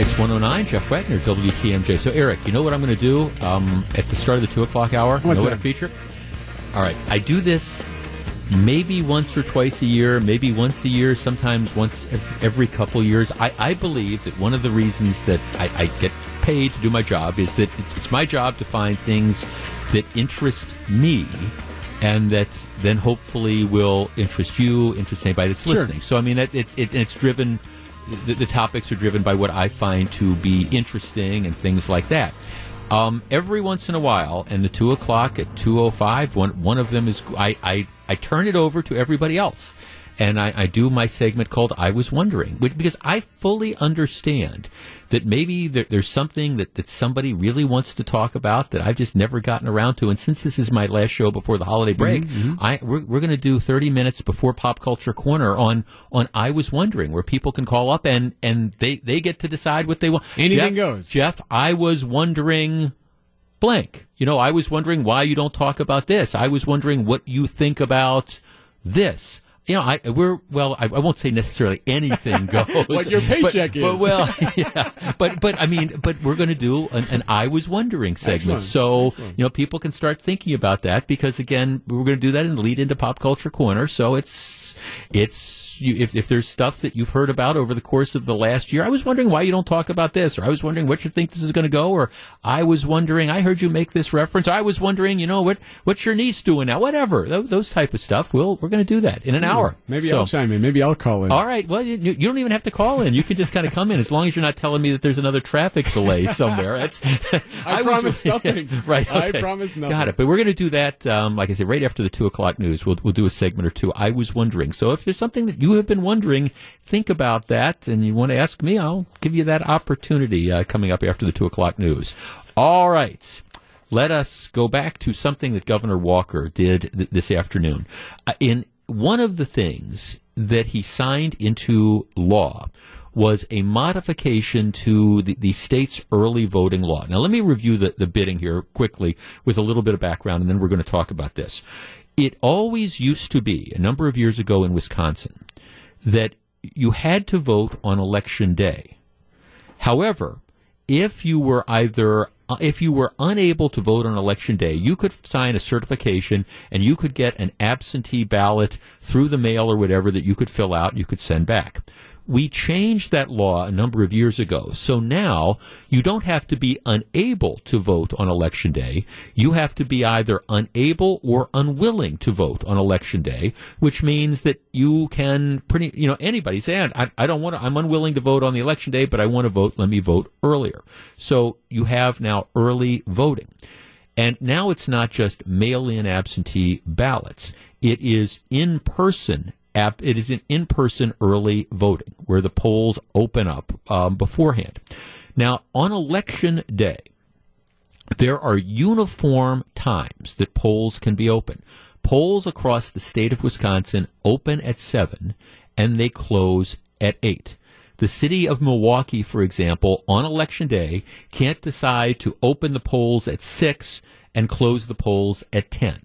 It's 109, Jeff Wagner, WTMJ. So, Eric, you know what I'm going to do um, at the start of the 2 o'clock hour? What's you know what that? I feature? All right. I do this maybe once or twice a year, maybe once a year, sometimes once ev- every couple years. I, I believe that one of the reasons that I, I get paid to do my job is that it's, it's my job to find things that interest me and that then hopefully will interest you, interest anybody that's Sure. listening. So, I mean, it, it, it, it's driven, the, the topics are driven by what I find to be interesting and things like that. Um, every once in a while, and the two o'clock at two o five, one one of them is I, I I turn it over to everybody else, and I, I do my segment called "I Was Wondering," which, because I fully understand that maybe there, there's something that, that somebody really wants to talk about that I've just never gotten around to. And since this is my last show before the holiday mm-hmm, break, mm-hmm. I we're, we're going to do 30 minutes before Pop Culture Corner on on "I Was Wondering," where people can call up and and they they get to decide what they want. Anything Jeff- goes. Jeff, I was wondering blank. You know, I was wondering why you don't talk about this. I was wondering what you think about this. You know, I we're well. I, I won't say necessarily anything (laughs) goes. What your paycheck but, is. But, well, (laughs) yeah. But but I mean, but we're going to do an, an I was wondering segment, Excellent. so Excellent. you know people can start thinking about that because again, we're going to do that and lead into pop culture corner. So it's it's you, if if there's stuff that you've heard about over the course of the last year, I was wondering why you don't talk about this, or I was wondering what you think this is going to go, or I was wondering I heard you make this reference. I was wondering, you know what what's your niece doing now? Whatever those, those type of stuff. We'll we're going to do that in an hour. Maybe So- I'll chime in. Maybe I'll call in. all right. Well, you, you don't even have to call in. You can just kind of come in as long as you're not telling me that there's another traffic delay (laughs) somewhere. That's I (laughs) promise (laughs) nothing. right. I promise nothing. Got it. But we're going to do that. Um, like I said, right after the two o'clock news, we'll we'll do a segment or two. I was wondering. So if there's something that you have been wondering, think about that, and you want to ask me, I'll give you that opportunity uh, coming up after the two o'clock news. All right. Let us go back to something that Governor Walker did th- this afternoon. Uh, in one of the things that he signed into law was a modification to the, the state's early voting law. Now, let me review the, the bidding here quickly with a little bit of background, and then we're going to talk about this. It always used to be, a number of years ago in Wisconsin, that you had to vote on election day. However, if you were either uh, if you were unable to vote on election day, you could sign a certification and you could get an absentee ballot through the mail or whatever that you could fill out and you could send back. We changed that law a number of years ago. So now you don't have to be unable to vote on election day. You have to be either unable or unwilling to vote on election day, which means that you can pretty, you know, anybody say, I, I don't want to, I'm unwilling to vote on the election day, but I want to vote. Let me vote earlier. So you have now early voting. And now it's not just mail-in absentee ballots. It is in-person. App, it is an in-person early voting where the polls open up um, beforehand. Now, on election day, there are uniform times that polls can be open. Polls across the state of Wisconsin open at 7 and they close at 8. The city of Milwaukee, for example, on election day can't decide to open the polls at 6 and close the polls at 10.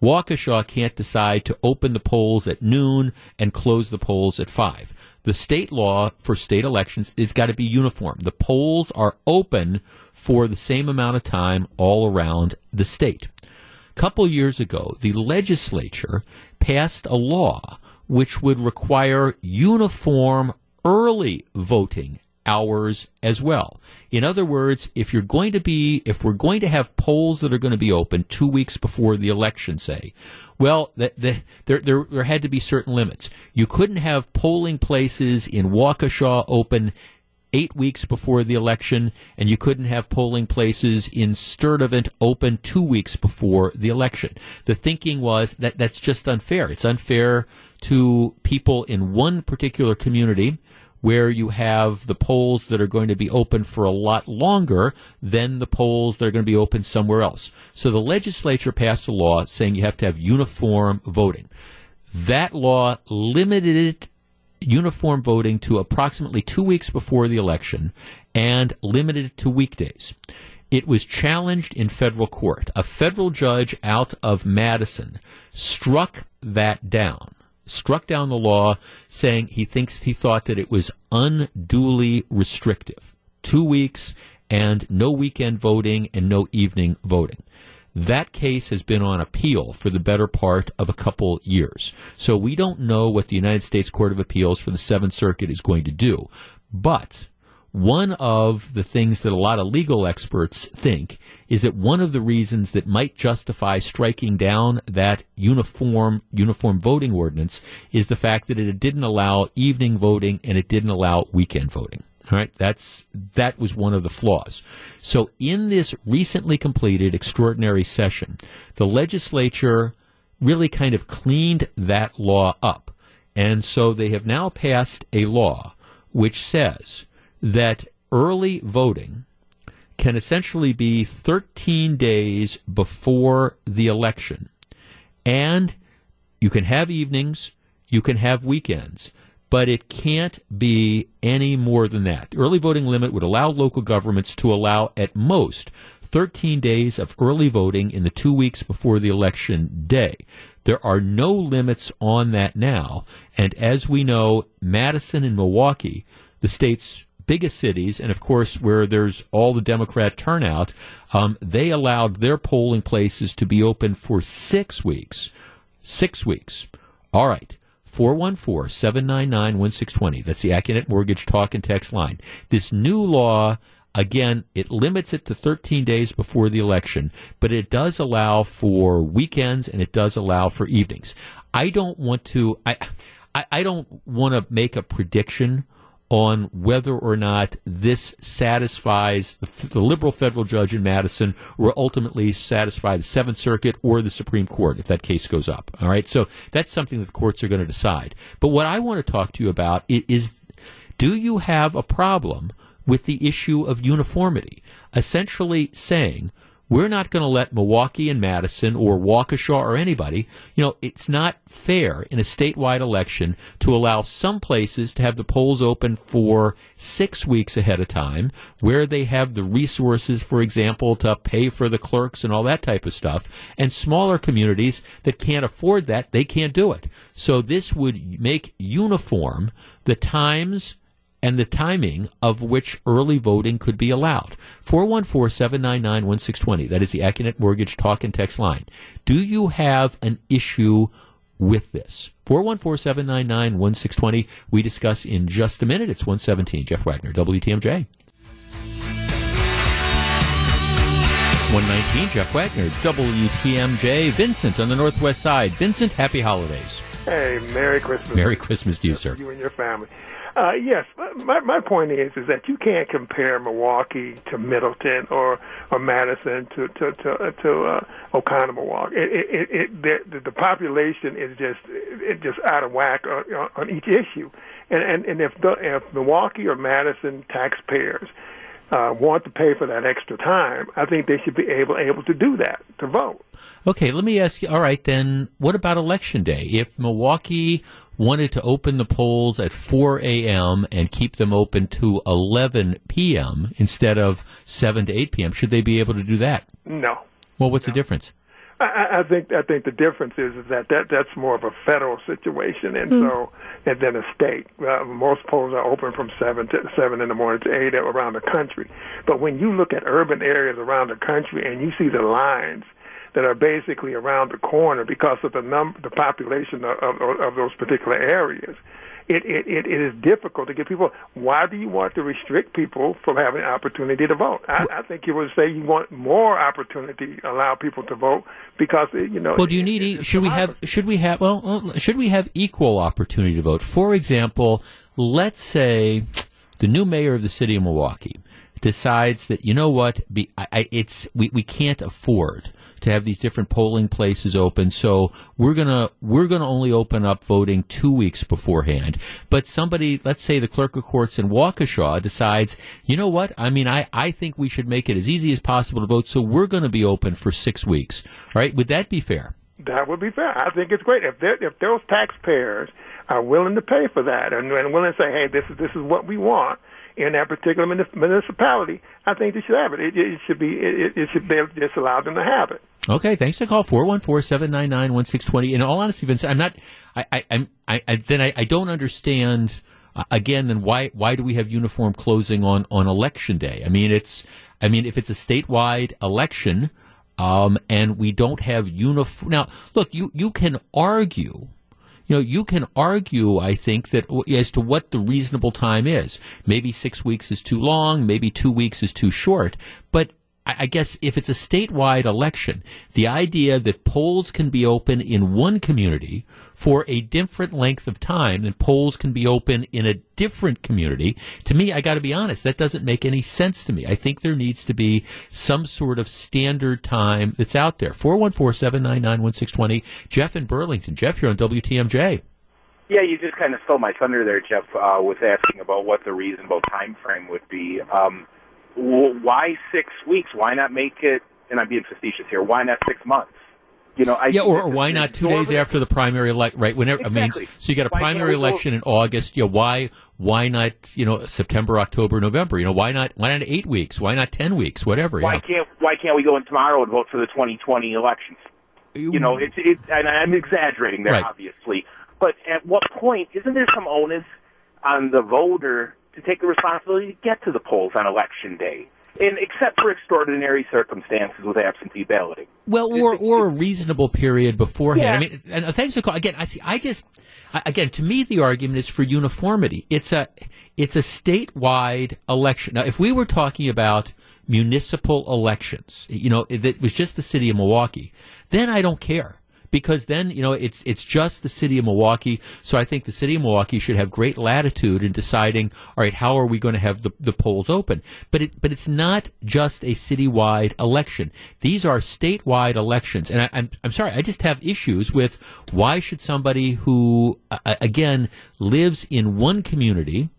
Waukesha can't decide to open the polls at noon and close the polls at 5. The state law for state elections is got to be uniform. The polls are open for the same amount of time all around the state. A couple years ago, the legislature passed a law which would require uniform early voting hours as well. In other words, if you're going to be, if we're going to have polls that are going to be open two weeks before the election, say, well, the, the, there, there, there had to be certain limits. You couldn't have polling places in Waukesha open eight weeks before the election, and you couldn't have polling places in Sturtevant open two weeks before the election. The thinking was that that's just unfair. It's unfair to people in one particular community where you have the polls that are going to be open for a lot longer than the polls that are going to be open somewhere else. So the legislature passed a law saying you have to have uniform voting. That law limited uniform voting to approximately two weeks before the election and limited it to weekdays. It was challenged in federal court. A federal judge out of Madison struck that down struck down the law saying he thinks he thought that it was unduly restrictive. Two weeks and no weekend voting and no evening voting. That case has been on appeal for the better part of a couple years. So we don't know what the United States Court of Appeals for the Seventh Circuit is going to do. But one of the things that a lot of legal experts think is that one of the reasons that might justify striking down that uniform uniform voting ordinance is the fact that it didn't allow evening voting and it didn't allow weekend voting. All right, that's that was one of the flaws. So in this recently completed extraordinary session, the legislature really kind of cleaned that law up. And so they have now passed a law which says that early voting can essentially be 13 days before the election. And you can have evenings, you can have weekends, but it can't be any more than that. The early voting limit would allow local governments to allow at most 13 days of early voting in the two weeks before the election day. There are no limits on that now. And as we know, Madison and Milwaukee, the state's biggest cities, and of course where there's all the Democrat turnout, um, they allowed their polling places to be open for six weeks. Six weeks. All right. 414 799 1620. That's the Accunet Mortgage Talk and Text line. This new law, again, it limits it to 13 days before the election, but it does allow for weekends and it does allow for evenings. I don't want to, I, I don't want to make a prediction on whether or not this satisfies the, the, liberal federal judge in Madison or ultimately satisfy the Seventh Circuit or the Supreme Court if that case goes up. All right. So that's something that the courts are going to decide. But what I want to talk to you about is do you have a problem with the issue of uniformity? Essentially saying, we're not going to let Milwaukee and Madison or Waukesha or anybody, you know, it's not fair in a statewide election to allow some places to have the polls open for six weeks ahead of time, where they have the resources, for example, to pay for the clerks and all that type of stuff, and smaller communities that can't afford that, they can't do it. So this would make uniform the times and the timing of which early voting could be allowed. 414 799 1620. That is the Accunet Mortgage Talk and Text line. Do you have an issue with this? 414 799 1620. We discuss in just a minute. It's 117. Jeff Wagner, WTMJ. 119, Jeff Wagner, WTMJ. Vincent on the Northwest Side. Vincent, happy holidays. Hey, Merry Christmas. Merry Christmas to you, sir. You and your family. Uh, yes, my my point is is that you can't compare Milwaukee to Middleton or or Madison to to to, uh, to uh, Oconomowoc. It, it, it, the, the population is just it just out of whack on, on each issue, and and and if the, if Milwaukee or Madison taxpayers uh, want to pay for that extra time, I think they should be able able to do that to vote. Okay, let me ask you. All right, then, what about election day? If Milwaukee wanted to open the polls at 4 a.m. and keep them open to 11 p.m. instead of 7 to 8 p.m., should they be able to do that? No. Well, what's the difference? I, I think I think the difference is is that, that that's more of a federal situation, and Hmm. so and then a state. Uh, most polls are open from seven to seven in the morning to eight around the country. But when you look at urban areas around the country and you see the lines that are basically around the corner because of the number, the population of, of, of those particular areas. It, it, it, it is difficult to get people. Why do you want to restrict people from having an opportunity to vote? I, I think you would say you want more opportunity to allow people to vote because you know. Well, do you need? E- should we have? Should we have? Well, well, should we have equal opportunity to vote? For example, let's say the new mayor of the city of Milwaukee decides that you know what, be, I, it's we, we can't afford to have these different polling places open, so we're gonna we're gonna only open up voting two weeks beforehand. But somebody, let's say the clerk of courts in Waukesha decides, you know what, I mean, I, I think we should make it as easy as possible to vote, so we're going to be open for six weeks. All right, would that be fair? That would be fair. I think it's great if if those taxpayers are willing to pay for that and, and willing to say, hey, this is this is what we want in that particular municipality. I think they should have it. It, it should be it, it should be just them to have it. Okay, thanks for the call. 414-799-1620. In all honesty, Vince, I'm not, I, I, I'm, I, I then I, I don't understand, uh, again, then why, why do we have uniform closing on, on election day? I mean, it's, I mean, if it's a statewide election, um, and we don't have uniform, now, look, you, you can argue, you know, you can argue, I think, that as to what the reasonable time is. Maybe six weeks is too long, maybe two weeks is too short. But I guess if it's a statewide election, the idea that polls can be open in one community for a different length of time than polls can be open in a different community, to me, I got to be honest, that doesn't make any sense to me. I think there needs to be some sort of standard time that's out there. 414 799 1620. Jeff in Burlington. Jeff, you're on WTMJ. Yeah, you just kind of stole my thunder there, Jeff, uh, with asking about what the reasonable time frame would be. Um, why six weeks? Why not make it? And I'm being facetious here. Why not six months? You know, I yeah, or, or why not two days after the primary elect? Right, whenever I mean, so you got a Why primary election in August. You know, why why not you know September, October, November? You know, why not why not eight weeks? Why not ten weeks? Whatever. Why yeah. can't Why can't we go in tomorrow and vote for the 2020 elections? You know, it's it's and I'm exaggerating there, Right. obviously. But at what point isn't there some onus on the voter to take the responsibility to get to the polls on election day? And except for extraordinary circumstances with absentee balloting. Well, or or a reasonable period beforehand. Yeah. I mean, and uh, thanks for call again. I see. I just again to me the argument is for uniformity. It's a it's a statewide election. Now, if we were talking about municipal elections, you know, if it was just the city of Milwaukee, then I don't care. Because then you know it's it's just the city of Milwaukee, so I think the city of Milwaukee should have great latitude in deciding. All right, how are we going to have the, the polls open? But it but it's not just a citywide election. These are statewide elections, and I, I'm I'm sorry, I just have issues with why should somebody who uh, again lives in one community,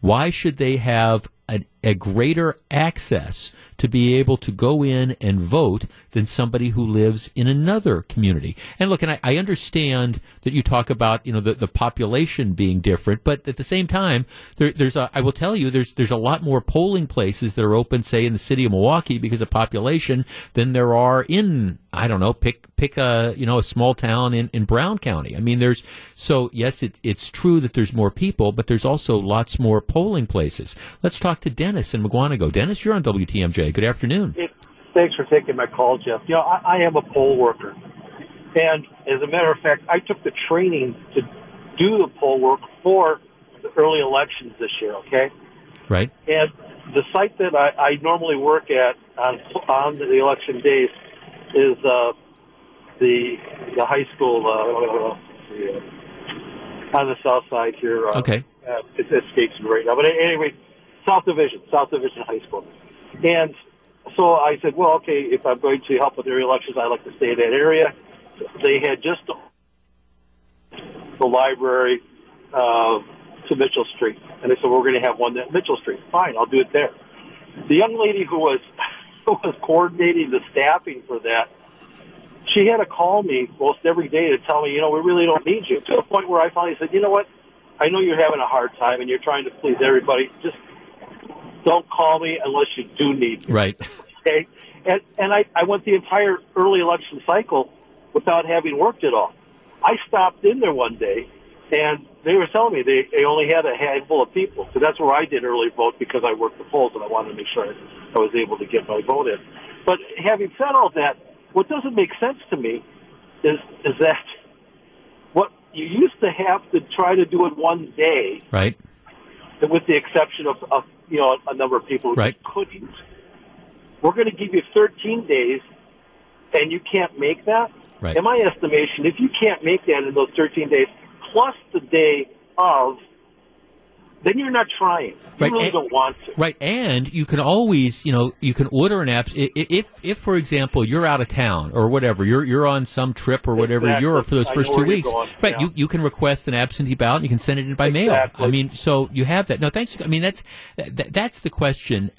why should they have a, a greater access to be able to go in and vote than somebody who lives in another community. And look, and I, I understand that you talk about you know the, the population being different, but at the same time, there, there's a, I will tell you there's there's a lot more polling places that are open, say in the city of Milwaukee because of population than there are in I don't know pick pick a you know a small town in, in Brown County. I mean there's so yes it, it's true that there's more people, but there's also lots more polling places. Let's talk to Dennis in Mukwonago. Dennis, you're on WTMJ. Good afternoon. Thanks for taking my call, Jeff. You know, I, I am a poll worker. And as a matter of fact, I took the training to do the poll work for the early elections this year, okay? Right. And the site that I, I normally work at on, on the election days is uh, the the high school uh, uh, on the south side here. Uh, Okay. Uh, it escapes me right now. But anyway, South Division, South Division High School. And so I said, well, okay, if I'm going to help with area elections, I'd like to stay in that area. They had just the library uh, to Mitchell Street. And they said, we're going to have one at Mitchell Street. Fine, I'll do it there. the young lady who was (laughs) who was coordinating the staffing for that, she had to call me most every day to tell me, you know, we really don't need you. To the point where I finally said, you know what, I know you're having a hard time and you're trying to please everybody. Just don't call me unless you do need me. Right. Okay. And and I, I went the entire early election cycle without having worked at all. I stopped in there one day and they were telling me they, they only had a handful of people. So that's where I did early vote because I worked the polls and I wanted to make sure I, was able to get my vote in. But having said all that, what doesn't make sense to me is is that what you used to have to try to do it one day, Right. with the exception of, of you know a number of people who Right. couldn't. We're going to give you 13 days, and you can't make that. Right. In my estimation, if you can't make that in those 13 days, plus the day of, then you're not trying. You Right, really and- don't want to. Right, and you can always, you know, you can order an app. If, if for example, you're out of town or whatever, you're you're on some trip or whatever, Exactly. you're for those first two weeks, right? yeah. You you can request an absentee ballot. And You can send it in by mail. I mean, so you have that. No, thanks. I mean, that's that, that's the question.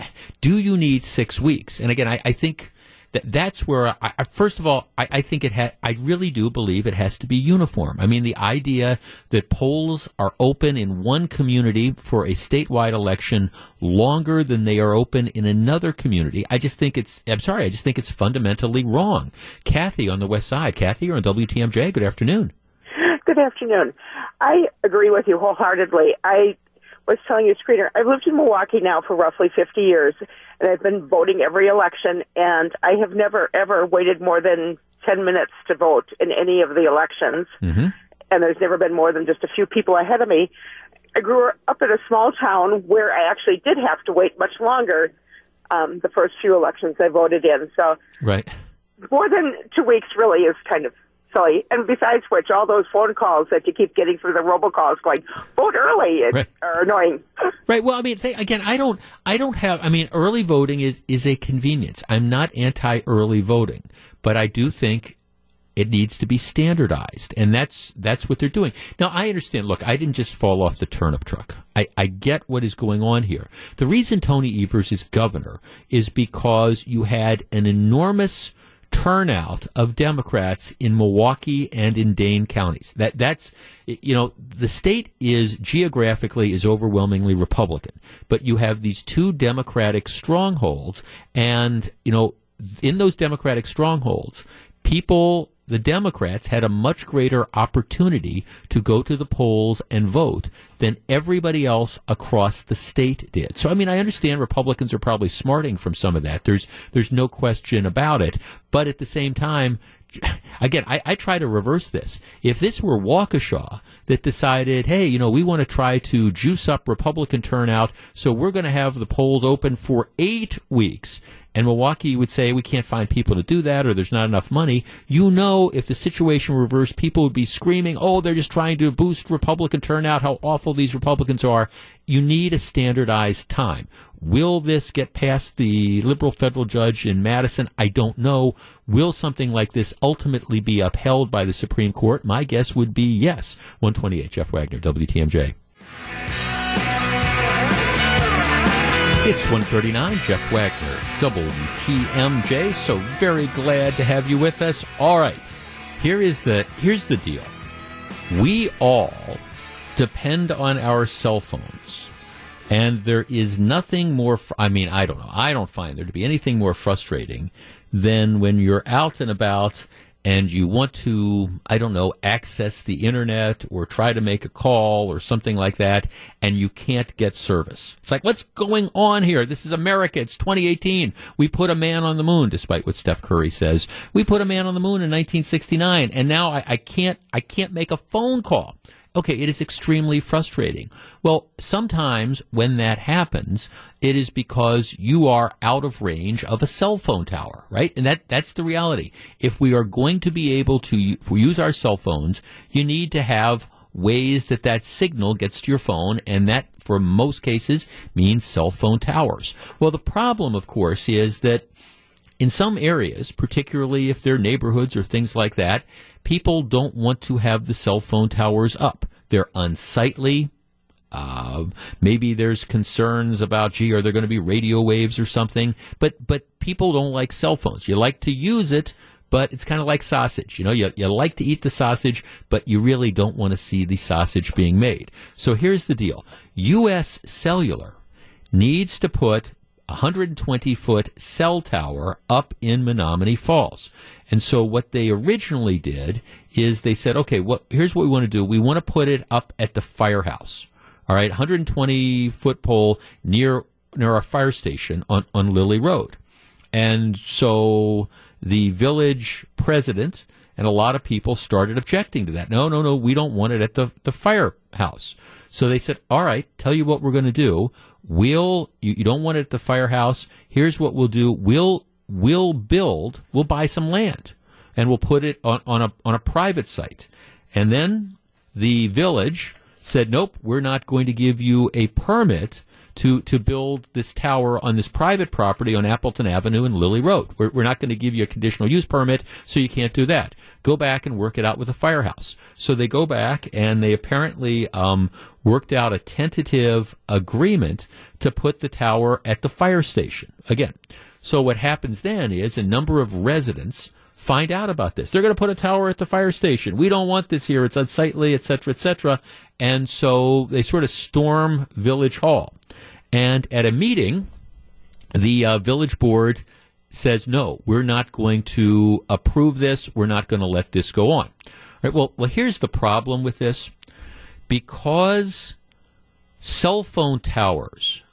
Do you need six weeks? And again, I, I think. That, that's where I, I first of all I, I think it ha- I really do believe it has to be uniform. I mean the idea that polls are open in one community for a statewide election longer than they are open in another community. I just think it's I'm sorry, I just think it's fundamentally wrong. Kathy on the west side. Kathy, you're on WTMJ. Good afternoon. Good afternoon. I agree with you wholeheartedly. I was telling you, screener, I've lived in Milwaukee now for roughly 50 years, and I've been voting every election, and I have never, ever waited more than 10 minutes to vote in any of the elections. Mm-hmm. and there's never been more than just a few people ahead of me. I grew up in a small town where I actually did have to wait much longer um, the first few elections I voted in. So Right. more than two weeks really is kind of silly. And besides which, all those phone calls that you keep getting from the robocalls going, vote early, it, Right. are annoying. (laughs) Right. Well, I mean, th- again, I don't, I don't have. I mean, early voting is is a convenience. I'm not anti early voting, but I do think it needs to be standardized, and that's that's what they're doing. Now, I understand. Look, I didn't just fall off the turnip truck. I, I get what is going on here. The reason Tony Evers is governor is because you had an enormous turnout of Democrats in Milwaukee and in Dane counties. That that's you know the state is geographically is overwhelmingly Republican, but you have these two Democratic strongholds, and you know in those Democratic strongholds, people. The Democrats had a much greater opportunity to go to the polls and vote than everybody else across the state did. So, I mean, I understand Republicans are probably smarting from some of that. There's, there's no question about it. But at the same time, (laughs) again, I, I try to reverse this. If this were Waukesha that decided, hey, you know, we want to try to juice up Republican turnout, so we're going to have the polls open for eight weeks, and Milwaukee would say we can't find people to do that or there's not enough money, you know if the situation reversed, people would be screaming, oh, they're just trying to boost Republican turnout, how awful these Republicans are. You need a standardized time. Will this get past the liberal federal judge in Madison? I don't know. Will something like this ultimately be upheld by the Supreme Court? My guess would be yes. 128, Jeff Wagner, WTMJ. It's 139, Jeff Wagner, WTMJ. So very glad to have you with us. All right. Here is the here's the deal. We all depend on our cell phones. And there is nothing more fr- I mean, I don't know. I don't find there to be anything more frustrating than when you're out and about and you want to, I don't know, access the internet or try to make a call or something like that, and you can't get service. It's like, what's going on here? This is America. It's 2018. We put a man on the moon, despite what Steph Curry says. We put a man on the moon in 1969, and now I, I can't, I can't make a phone call. Okay, it is extremely frustrating. Well, sometimes when that happens, it is because you are out of range of a cell phone tower, right? And that, that's the reality. If we are going to be able to use our cell phones, you need to have ways that that signal gets to your phone, and that, for most cases, means cell phone towers. Well, the problem, of course, is that in some areas, particularly if they're neighborhoods or things like that, people don't want to have the cell phone towers up. They're unsightly. Uh, maybe there's concerns about, gee, are there going to be radio waves or something? But but people don't like cell phones. You like to use it, but it's kind of like sausage. You know, you, you like to eat the sausage, but you really don't want to see the sausage being made. So here's the deal. U.S. Cellular needs to put a 120 foot cell tower up in Menomonee Falls. And so what they originally did is they said, okay, well, here's what we want to do. We want to put it up at the firehouse. All right, 120 foot pole near near our fire station on, on Lilly Road. And so the village president and a lot of people started objecting to that. No, no, no, we don't want it at the, the firehouse. So they said, all right, tell you what we're going to do. We'll, you, you don't want it at the firehouse. Here's what we'll do. We'll, we'll build, we'll buy some land and we'll put it on, on a, on a private site. And then the village said, nope, we're not going to give you a permit to, to build this tower on this private property on Appleton Avenue and Lilly Road. We're, we're not going to give you a conditional use permit, so you can't do that. Go back and work it out with the firehouse. So they go back and they apparently um, worked out a tentative agreement to put the tower at the fire station. Again, so what happens then is a number of residents find out about this. They're going to put a tower at the fire station. We don't want this here. It's unsightly, etc., etc. And so they sort of storm Village Hall. And at a meeting, the uh, village board says, no, we're not going to approve this. We're not going to let this go on. All right, well, well, here's the problem with this. Because cell phone towers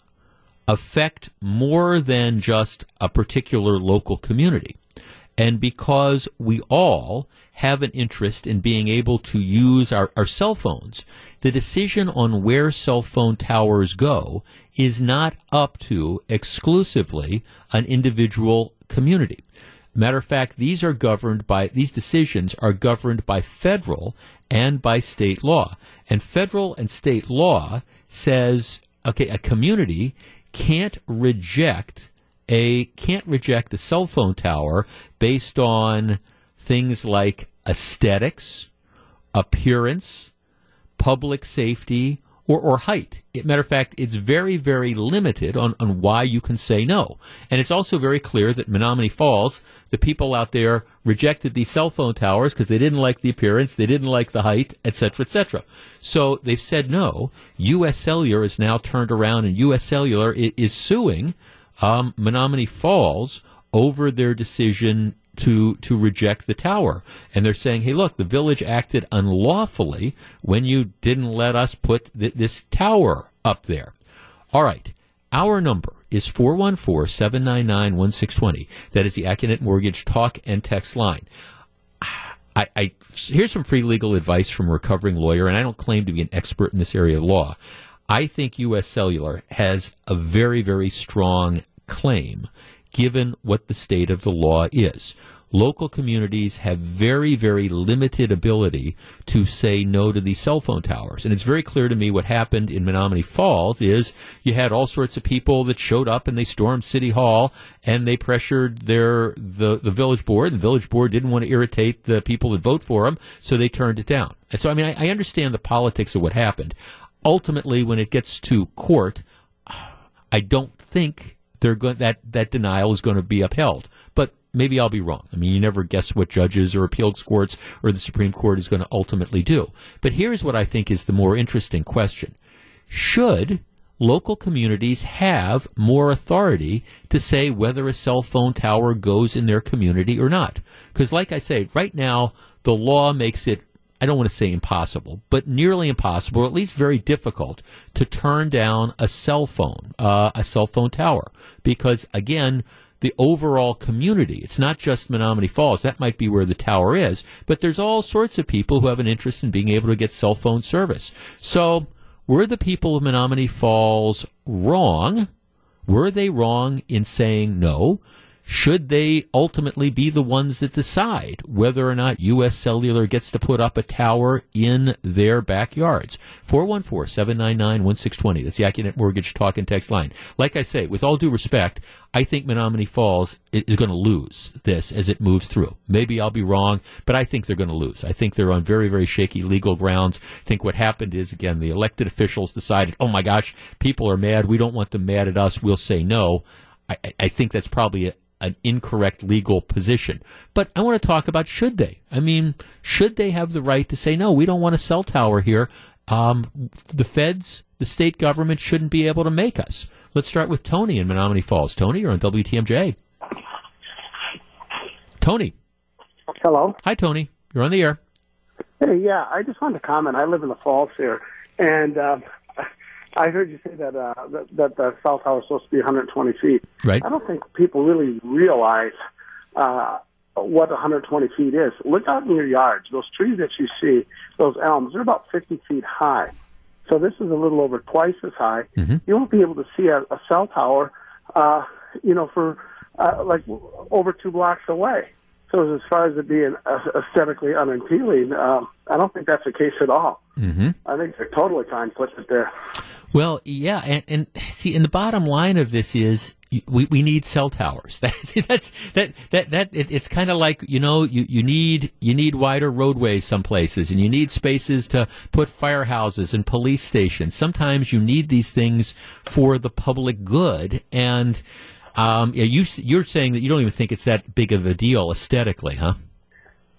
affect more than just a particular local community, and because we all have an interest in being able to use our, our cell phones, the decision on where cell phone towers go is not up to exclusively an individual community. Matter of fact, these are governed by, these decisions are governed by federal and by state law. And federal and state law says, okay, a community can't reject a, can't reject a cell phone tower based on things like aesthetics, appearance, public safety, or, or height. It, matter of fact, it's very, very limited on, on why you can say no. And it's also very clear that Menomonee Falls, the people out there rejected these cell phone towers because they didn't like the appearance, they didn't like the height, etc., etc. So they've said no. U.S. Cellular is now turned around, and U.S. Cellular is, is suing um, Menomonee Falls over their decision to to reject the tower. And they're saying, "Hey, look, the village acted unlawfully when you didn't let us put th- this tower up there." All right. Our number is 414-799-1620. That is the Accunet Mortgage talk and text line. I, I, here's some free legal advice from a recovering lawyer, and I don't claim to be an expert in this area of law. I think U.S. Cellular has a very, very strong claim given what the state of the law is. Local communities have very, very limited ability to say no to these cell phone towers. And it's very clear to me what happened in Menomonee Falls is you had all sorts of people that showed up and they stormed City Hall and they pressured their the, the village board. The village board didn't want to irritate the people that vote for them, so they turned it down. And so, I mean, I, I understand the politics of what happened. Ultimately, when it gets to court, I don't think they're going that that denial is going to be upheld. But maybe I'll be wrong. I mean, you never guess what judges or appeals courts or the Supreme Court is going to ultimately do. But here's what I think is the more interesting question: Should local communities have more authority to say whether a cell phone tower goes in their community or not? Because, like I say, right now the law makes it I don't want to say impossible, but nearly impossible, or at least very difficult to turn down a cell phone, uh, a cell phone tower, because again, the overall community. It's not just Menomonee Falls. That might be where the tower is, but there's all sorts of people who have an interest in being able to get cell phone service. So, were the people of Menomonee Falls wrong? Were they wrong in saying no? Should they ultimately be the ones that decide whether or not U.S. Cellular gets to put up a tower in their backyards? 414-799-1620. That's the Accunet Mortgage Talk and Text line. Like I say, with all due respect, I think Menomonee Falls is going to lose this as it moves through. Maybe I'll be wrong, but I think they're going to lose. I think they're on very, very shaky legal grounds. I think what happened is, again, the elected officials decided, oh my gosh, people are mad. We don't want them mad at us. We'll say no. I, I think that's probably a, an incorrect legal position. But I want to talk about should they? I mean, should they have the right to say, no, we don't want a cell tower here? Um, the feds, the state government shouldn't be able to make us. Let's start with Tony in Menomonee Falls. Tony, you're on WTMJ. Tony. Hello. Hi, Tony. You're on the air. Hey, yeah, I just wanted to comment. I live in the Falls here, and uh, I heard you say that, uh, that that the cell tower is supposed to be 120 feet. Right. I don't think people really realize uh, what 120 feet is. Look out in your yards. Those trees that you see, those elms, they're about 50 feet high. So this is a little over twice as high. Mm-hmm. You won't be able to see a, a cell tower, uh, you know, for uh, like over two blocks away. So as far as it being aesthetically unappealing, um, I don't think that's the case at all. Mm-hmm. I think they're totally trying to put it there. Well, yeah, and, and see, and the bottom line of this is we, we need cell towers. (laughs) That's that's that that that it, it's kind of like you know you, you need you need wider roadways some places, and you need spaces to put firehouses and police stations. Sometimes you need these things for the public good, and um, yeah, you you're saying that you don't even think it's that big of a deal aesthetically, huh?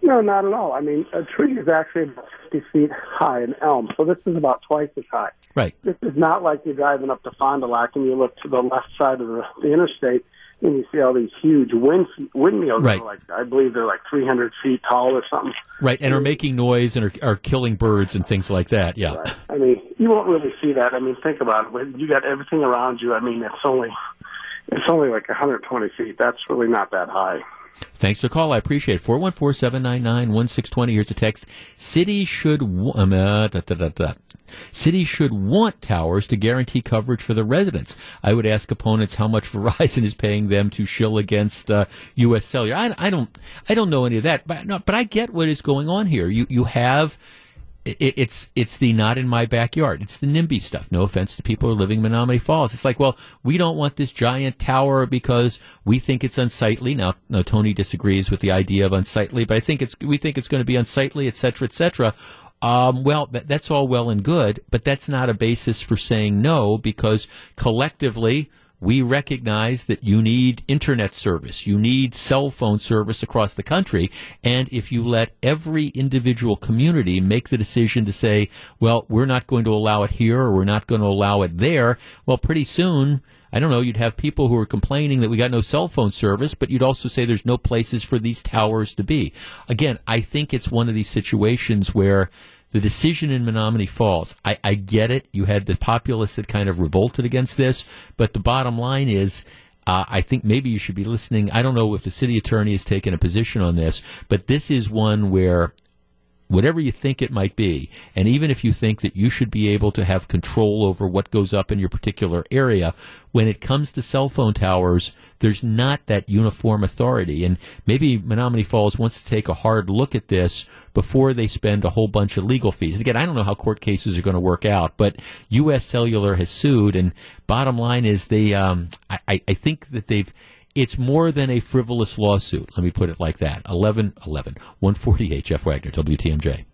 No, not at all. I mean, a tree is actually about 50 feet high, an elm, so this is about twice as high. Right. This is not like you're driving up to Fond du Lac and you look to the left side of the, the interstate and you see all these huge wind windmills. Right. Like I believe they're like 300 feet tall or something. Right, and are making noise and are, are killing birds and things like that. Yeah. Right. I mean, you won't really see that. I mean, think about it. You got everything around you. I mean, it's only it's only like 120 feet. That's really not that high. Thanks for the call. I appreciate it. 414-799-1620. Here's a text. City should, um, uh, da, da, da, Cities should want towers to guarantee coverage for the residents. I would ask opponents how much (laughs) Verizon is paying them to shill against uh, U.S. Cellular. I, I, don't, I don't know any of that, but no, but I get what is going on here. You, you have it's it's the not in my backyard. It's the NIMBY stuff. No offense to people who are living in Menomonee Falls. It's like, well, we don't want this giant tower because we think it's unsightly. Now, no, Tony disagrees with the idea of unsightly, but I think it's we think it's going to be unsightly, et cetera, et cetera. Um, well, that, that's all well and good, but that's not a basis for saying no because collectively we recognize that you need internet service, you need cell phone service across the country, and if you let every individual community make the decision to say, well, we're not going to allow it here or we're not going to allow it there, well, pretty soon, I don't know, you'd have people who are complaining that we got no cell phone service, but you'd also say there's no places for these towers to be. Again, I think it's one of these situations where the decision in Menomonee Falls, I, I get it. You had the populace that kind of revolted against this, but the bottom line is, uh, I think maybe you should be listening. I don't know if the city attorney has taken a position on this, but this is one where whatever you think it might be, and even if you think that you should be able to have control over what goes up in your particular area, when it comes to cell phone towers, there's not that uniform authority. And maybe Menomonee Falls wants to take a hard look at this before they spend a whole bunch of legal fees. Again, I don't know how court cases are going to work out, but U.S. Cellular has sued, and bottom line is they, um, I, I think that they've, it's more than a frivolous lawsuit. Let me put it like that. 11, 11, 148, Jeff Wagner, WTMJ.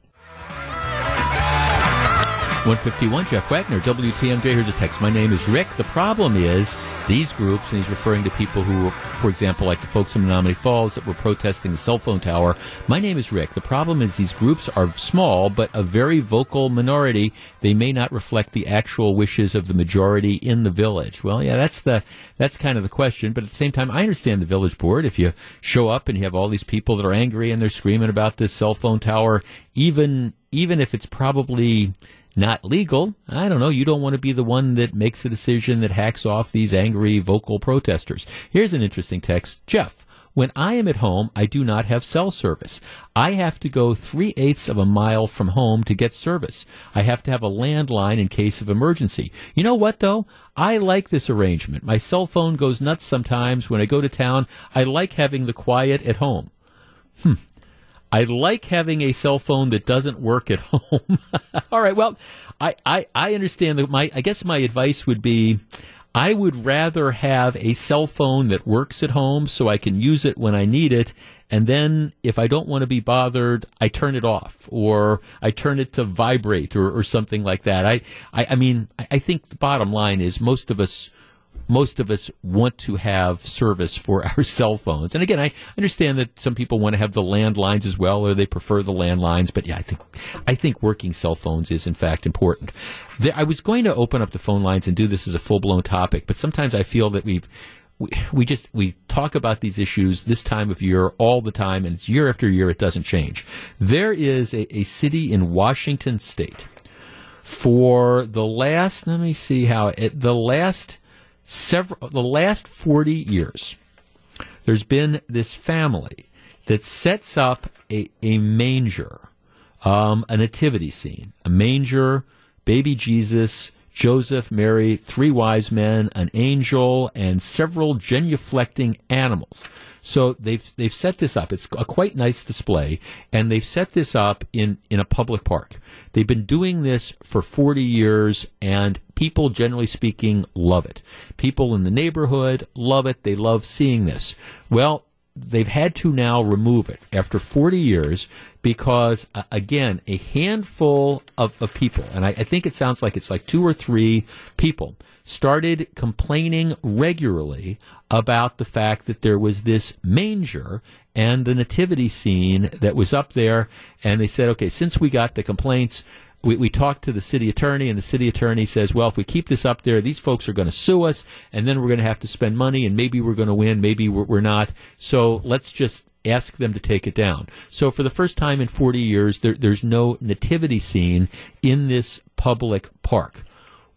151, Jeff Wagner, WTMJ. Here's a text. My name is Rick. The problem is these groups, and he's referring to people who, for example, like the folks in Menomonee Falls that were protesting the cell phone tower. My name is Rick. The problem is these groups are small, but a very vocal minority. They may not reflect the actual wishes of the majority in the village. Well, yeah, that's the, that's kind of the question. But at the same time, I understand the village board. If you show up and you have all these people that are angry and they're screaming about this cell phone tower, even, even if it's probably, not legal. I don't know. You don't want to be the one that makes a decision that hacks off these angry vocal protesters. Here's an interesting text. Jeff, When I am at home, I do not have cell service. I have to go three eighths of a mile from home to get service. I have to have a landline in case of emergency. You know what though? I like this arrangement. My cell phone goes nuts sometimes when I go to town. I like having the quiet at home. Hmm. I like having a cell phone that doesn't work at (laughs) home. (laughs) All right. Well, I, I, I understand that my, I guess my advice would be, I would rather have a cell phone that works at home so I can use it when I need it. And then if I don't want to be bothered, I turn it off or I turn it to vibrate or, or something like that. I, I, I mean, I think the bottom line is most of us most of us want to have service for (laughs) our cell phones. And again, I understand that some people want to have the landlines as well, or they prefer the landlines. But yeah, I think I think working cell phones is in fact important. There, I was going to open up the phone lines and do this as a full blown topic, but sometimes I feel that we've we, we just we talk about these issues this time of year all the time, and it's year after year. It doesn't change. There is a, a city in Washington State for the last. Let me see how it, the last several the last 40 years there's been this family that sets up a, a manger um, a nativity scene a manger baby jesus joseph mary three wise men an angel and several genuflecting animals so they've they've set this up. It's a quite nice display, and they've set this up in in a public park. They've been doing this for 40 years, and people, generally speaking, love it. People in the neighborhood love it. They love seeing this. Well, they've had to now remove it after 40 years because, uh, again, a handful of, of people, and I, I think it sounds like it's like two or three people, started complaining regularly about the fact that there was this manger and the nativity scene that was up there. And they said, okay, since we got the complaints, we, we talked to the city attorney, and the city attorney says, well, if we keep this up there, these folks are going to sue us, and then we're going to have to spend money, and maybe we're going to win, maybe we're, we're not. So let's just ask them to take it down. So for the first time in 40 years, there, there's no nativity scene in this public park.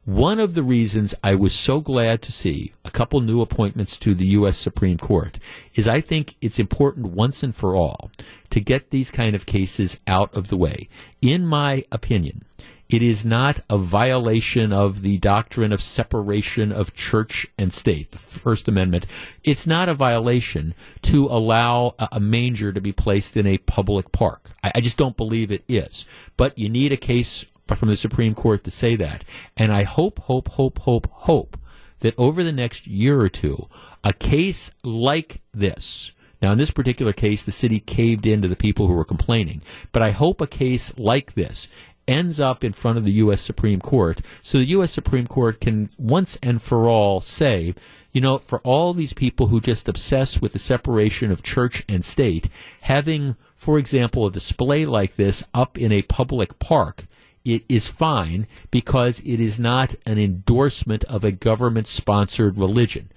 One of the reasons I was so glad to see a couple new appointments to the U.S. Supreme Court is I think it's important once and for all to get these kind of cases out of the way. In my opinion, it is not a violation of the doctrine of separation of church and state, the First Amendment. It's not a violation to allow a, manger to be placed in a public park. I, I just don't believe it is. But you need a case from the Supreme Court to say that. And I hope, hope, hope, hope, hope that over the next year or two, a case like this, now, in this particular case, the city caved in to the people who were complaining. But I hope a case like this ends up in front of the U.S. Supreme Court so the U.S. Supreme Court can once and for all say, you know, for all these people who just obsess with the separation of church and state, having, for example, a display like this up in a public park it is fine because it is not an endorsement of a government sponsored religion.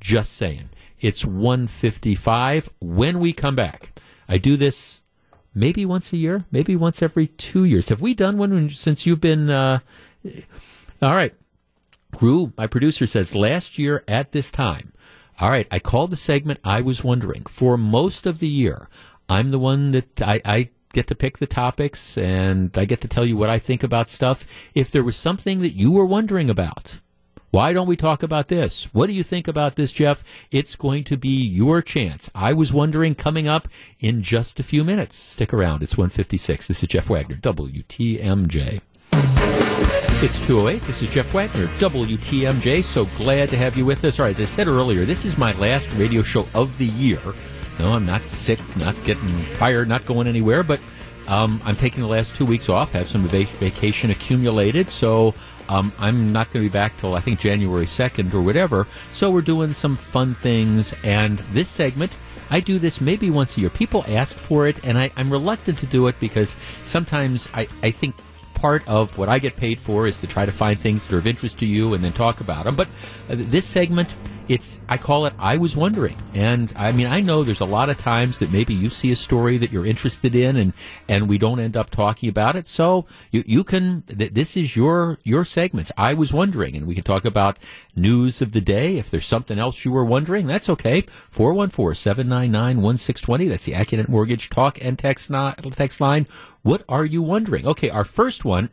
Just saying. It's 155 when we come back. I do this maybe once a year, maybe once every two years. Have we done one since you've been? Uh, all right. Rue, my producer says last year at this time. All right, I called the segment I was wondering. For most of the year, I'm the one that I, I get to pick the topics and I get to tell you what I think about stuff. If there was something that you were wondering about, why don't we talk about this? What do you think about this, Jeff? It's going to be your chance. I was wondering coming up in just a few minutes. Stick around. It's 156. This is Jeff Wagner, WTMJ. It's 208. This is Jeff Wagner, WTMJ. So glad to have you with us. All right, as I said earlier, this is my last radio show of the year. No, I'm not sick, not getting fired, not going anywhere, but um, I'm taking the last two weeks off, have some vac- vacation accumulated, so um, I'm not going to be back till I think January 2nd or whatever. So we're doing some fun things, and this segment. I do this maybe once a year. People ask for it, and I, am reluctant to do it because sometimes I, I think part of what I get paid for is to try to find things that are of interest to you and then talk about them. But uh, this segment, it's I call it I was wondering, and I mean I know there's a lot of times that maybe you see a story that you're interested in, and and we don't end up talking about it. So you you can th- this is your your segments. I was wondering, and we can talk about news of the day. If there's something else you were wondering, that's okay. 414-799-1620. That's the Accunet Mortgage talk and text, not, text line. What are you wondering? Okay, our first one.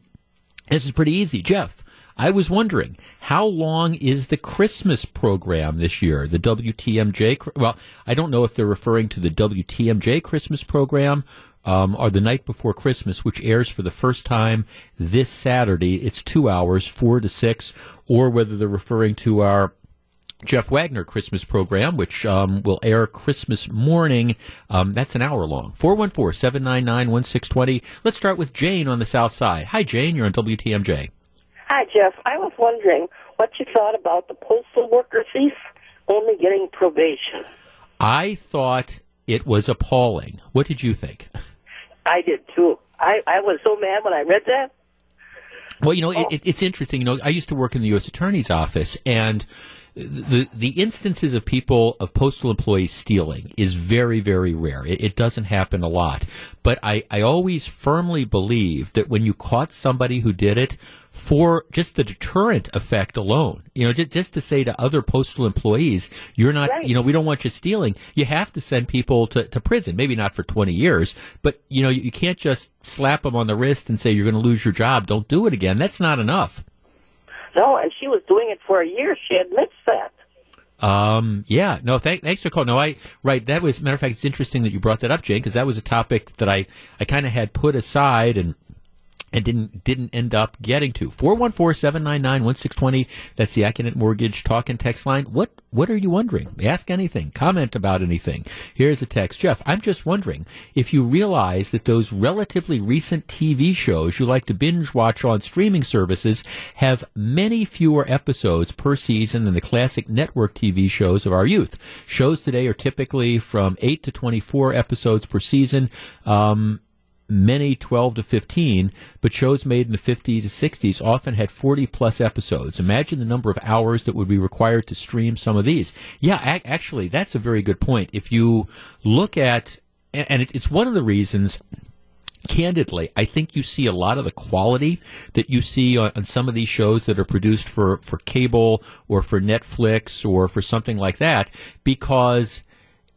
This is pretty easy, Jeff. I was wondering how long is the Christmas program this year? The WTMJ. Well, I don't know if they're referring to the WTMJ Christmas program um, or the night before Christmas, which airs for the first time this Saturday. It's two hours, four to six, or whether they're referring to our Jeff Wagner Christmas program, which um, will air Christmas morning. Um, that's an hour long. 414 799 1620. Let's start with Jane on the South Side. Hi, Jane. You're on WTMJ. Hi, Jeff. I was wondering what you thought about the postal worker thief only getting probation. I thought it was appalling. What did you think? I did too. I, I was so mad when I read that. Well, you know, it, oh. it, it's interesting. You know, I used to work in the U.S. Attorney's Office, and the the instances of people of postal employees stealing is very very rare. It, it, doesn't happen a lot, but I I always firmly believe that when you caught somebody who did it for just the deterrent effect alone, you know, just, just to say to other postal employees, you're not, right. you know, we don't want you stealing. You have to send people to, to prison, maybe not for 20 years, but you know, you, you can't just slap them on the wrist and say you're going to lose your job. Don't do it again. That's not enough. No, and she was doing it for a year. She admits that. Um, yeah, no, th- thanks for calling. No, I, right, that was, matter of fact, it's interesting that you brought that up, Jane, because that was a topic that I, I kind of had put aside and and didn't didn't end up getting to. 414-799-1620. That's the Accunet Mortgage talk and text line. What what are you wondering? Ask anything. Comment about anything. Here's a text. Jeff, I'm just wondering if you realize that those relatively recent TV shows you like to binge watch on streaming services have many fewer episodes per season than the classic network TV shows of our youth. Shows today are typically from 8 to 24 episodes per season. Um, many 12 to 15, but shows made in the 50s to 60s often had 40 plus episodes. Imagine the number of hours that would be required to stream some of these. Yeah, ac- actually, that's a very good point. If you look at, and it's one of the reasons candidly, I think you see a lot of the quality that you see on, on, some of these shows that are produced for, for cable or for Netflix or for something like that because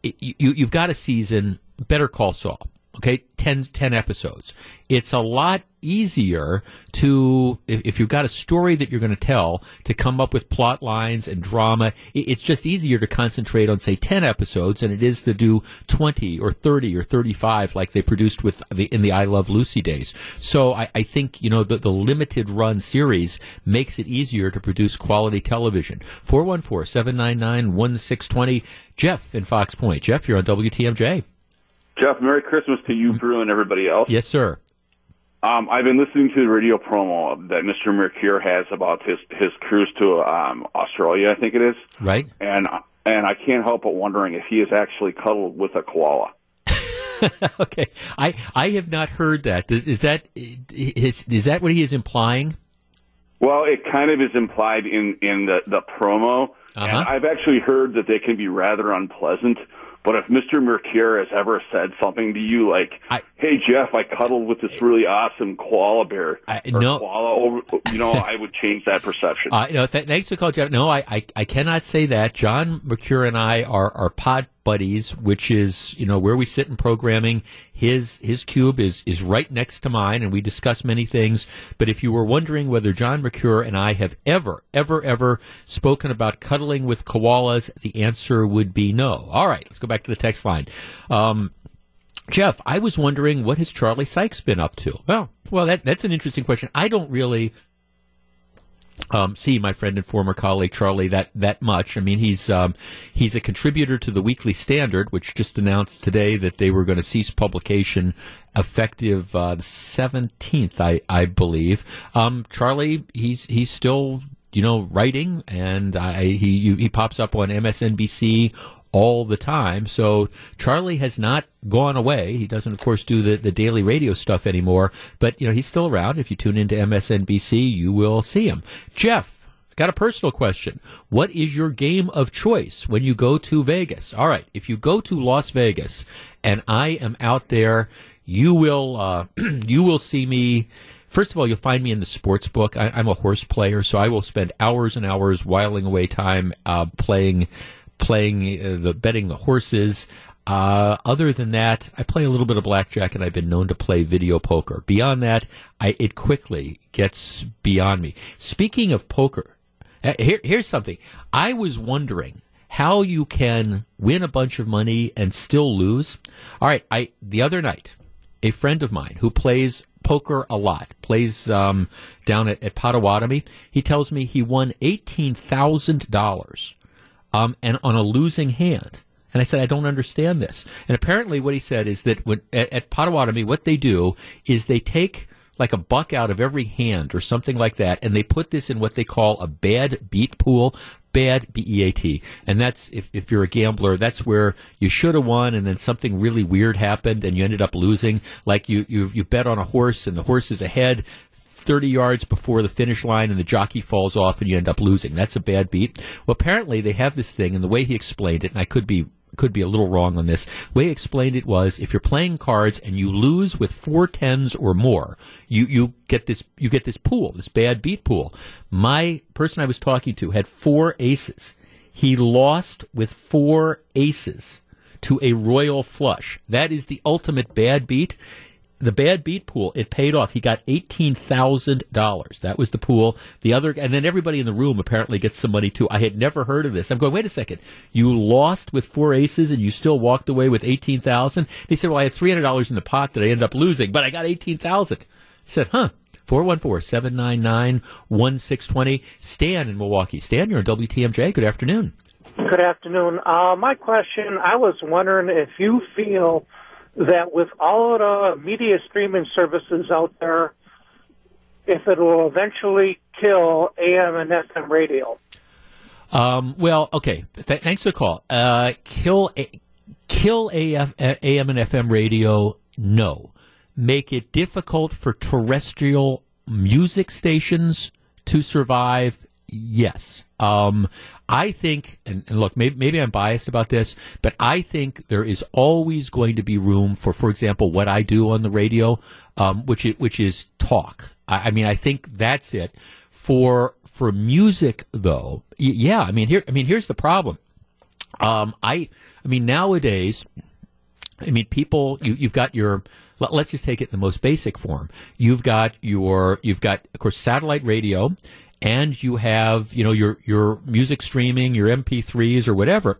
it, you, you've got a season, Better Call Saul okay? 10, 10 episodes. It's a lot easier to if, if, you've got a story that you're going to tell to come up with plot lines and drama. It's just easier to concentrate on say 10 episodes than it is to do 20 or 30 or 35 like they produced with the in the i love lucy days. So i, I think you know the, the limited run series makes it easier to produce quality television. 414-799-1620 jeff in fox point. Jeff you're on wtmj Jeff, Merry Christmas to you, Brew, and everybody else. Yes, sir. Um, I've been listening to the radio promo that Mr. Mercure has about his his cruise to um, Australia, I think it is. Right. And and I can't help but wondering if he is actually cuddled with a koala. (laughs) okay, I I have not heard that. Is that is is that what he is implying? Well, it kind of is implied in in the the promo, uh-huh. and I've actually heard that they can be rather unpleasant. But if Mr. Mercure has ever said something to you like, I, "Hey Jeff, I cuddled with this really awesome koala bear," I, no, koala over, you know, I would change that perception. (laughs) Uh, no, th- thanks for calling, Jeff. No, I, I, I cannot say that. John Mercure and I are are pod buddies, which is you know where we sit in programming. His his cube is is right next to mine, and we discuss many things. But if you were wondering whether John Mercure and I have ever ever ever spoken about cuddling with koalas, the answer would be no. All right, let's go back to the text line. Um, Jeff, I was wondering what has Charlie Sykes been up to? Well, well, that, that's an interesting question. I don't really um, see my friend and former colleague Charlie that that much. I mean, he's um, he's a contributor to the Weekly Standard, which just announced today that they were going to cease publication effective uh, the seventeenth, I I believe. Um, Charlie, he's he's still you know writing, and I, he he pops up on MSNBC all the time. So Charlie has not gone away. He doesn't, of course, do the, the daily radio stuff anymore, but you know he's still around. If you tune into MSNBC, you will see him. Jeff, got a personal question. What is your game of choice when you go to Vegas? All right, if you go to Las Vegas and I am out there, you will uh, (clears throat) you will see me. First of all, you'll find me in the sports book. I, I'm a horse player, so I will spend hours and hours whiling away time uh, playing playing uh, the betting the horses. Uh, other than that, I play a little bit of blackjack, and I've been known to play video poker. Beyond that, I, it quickly gets beyond me. Speaking of poker, uh, here, here's something. I was wondering how you can win a bunch of money and still lose. All right, I the other night, a friend of mine who plays poker a lot, plays um, down at, at Potawatomi. He tells me he won eighteen thousand dollars, um, and on a losing hand. And I said, I don't understand this. And apparently, what he said is that when, at, at Potawatomi, what they do is they take like a buck out of every hand or something like that, and they put this in what they call a bad beat pool. Bad B E A T, and that's if, if you're a gambler, that's where you should have won, and then something really weird happened, and you ended up losing. Like you you you bet on a horse, and the horse is ahead, 30 yards before the finish line and the jockey falls off and you end up losing. That's a bad beat. Well, apparently they have this thing and the way he explained it, and I could be could be a little wrong on this. The way he explained it was if you're playing cards and you lose with four tens or more, you, you get this you get this pool, this bad beat pool. My person I was talking to had four aces. He lost with four aces to a royal flush. That is the ultimate bad beat the bad beat pool, it paid off. He got eighteen thousand dollars. That was the pool. The other, and then everybody in the room apparently gets some money too. I had never heard of this. I'm going, wait a second. You lost with four aces and you still walked away with eighteen thousand. He said, well, I had three hundred dollars in the pot that I ended up losing, but I got eighteen thousand. I said, huh. 414-799-1620. Stan in Milwaukee. Stan, you're on WTMJ. Good afternoon. Good afternoon. Uh, my question, I was wondering if you feel that with all the media streaming services out there, if it will eventually kill AM and FM radio. Um, well, okay. Th- thanks for the call. Uh, kill a- kill AF- AM and FM radio? No. Make it difficult for terrestrial music stations to survive? Yes. Um, I think, and, and look, maybe, maybe, I'm biased about this, but I think there is always going to be room for, for example, what I do on the radio, um, which is, which is talk. I, I, mean, I think that's it. For for music, though, y- yeah, I mean, here, I mean, here's the problem. Um, I, I mean, nowadays, I mean, people, you, you've got your, let's just take it in the most basic form. You've got your, you've got, of course, satellite radio and you have you know your your music streaming, your MP3s or whatever.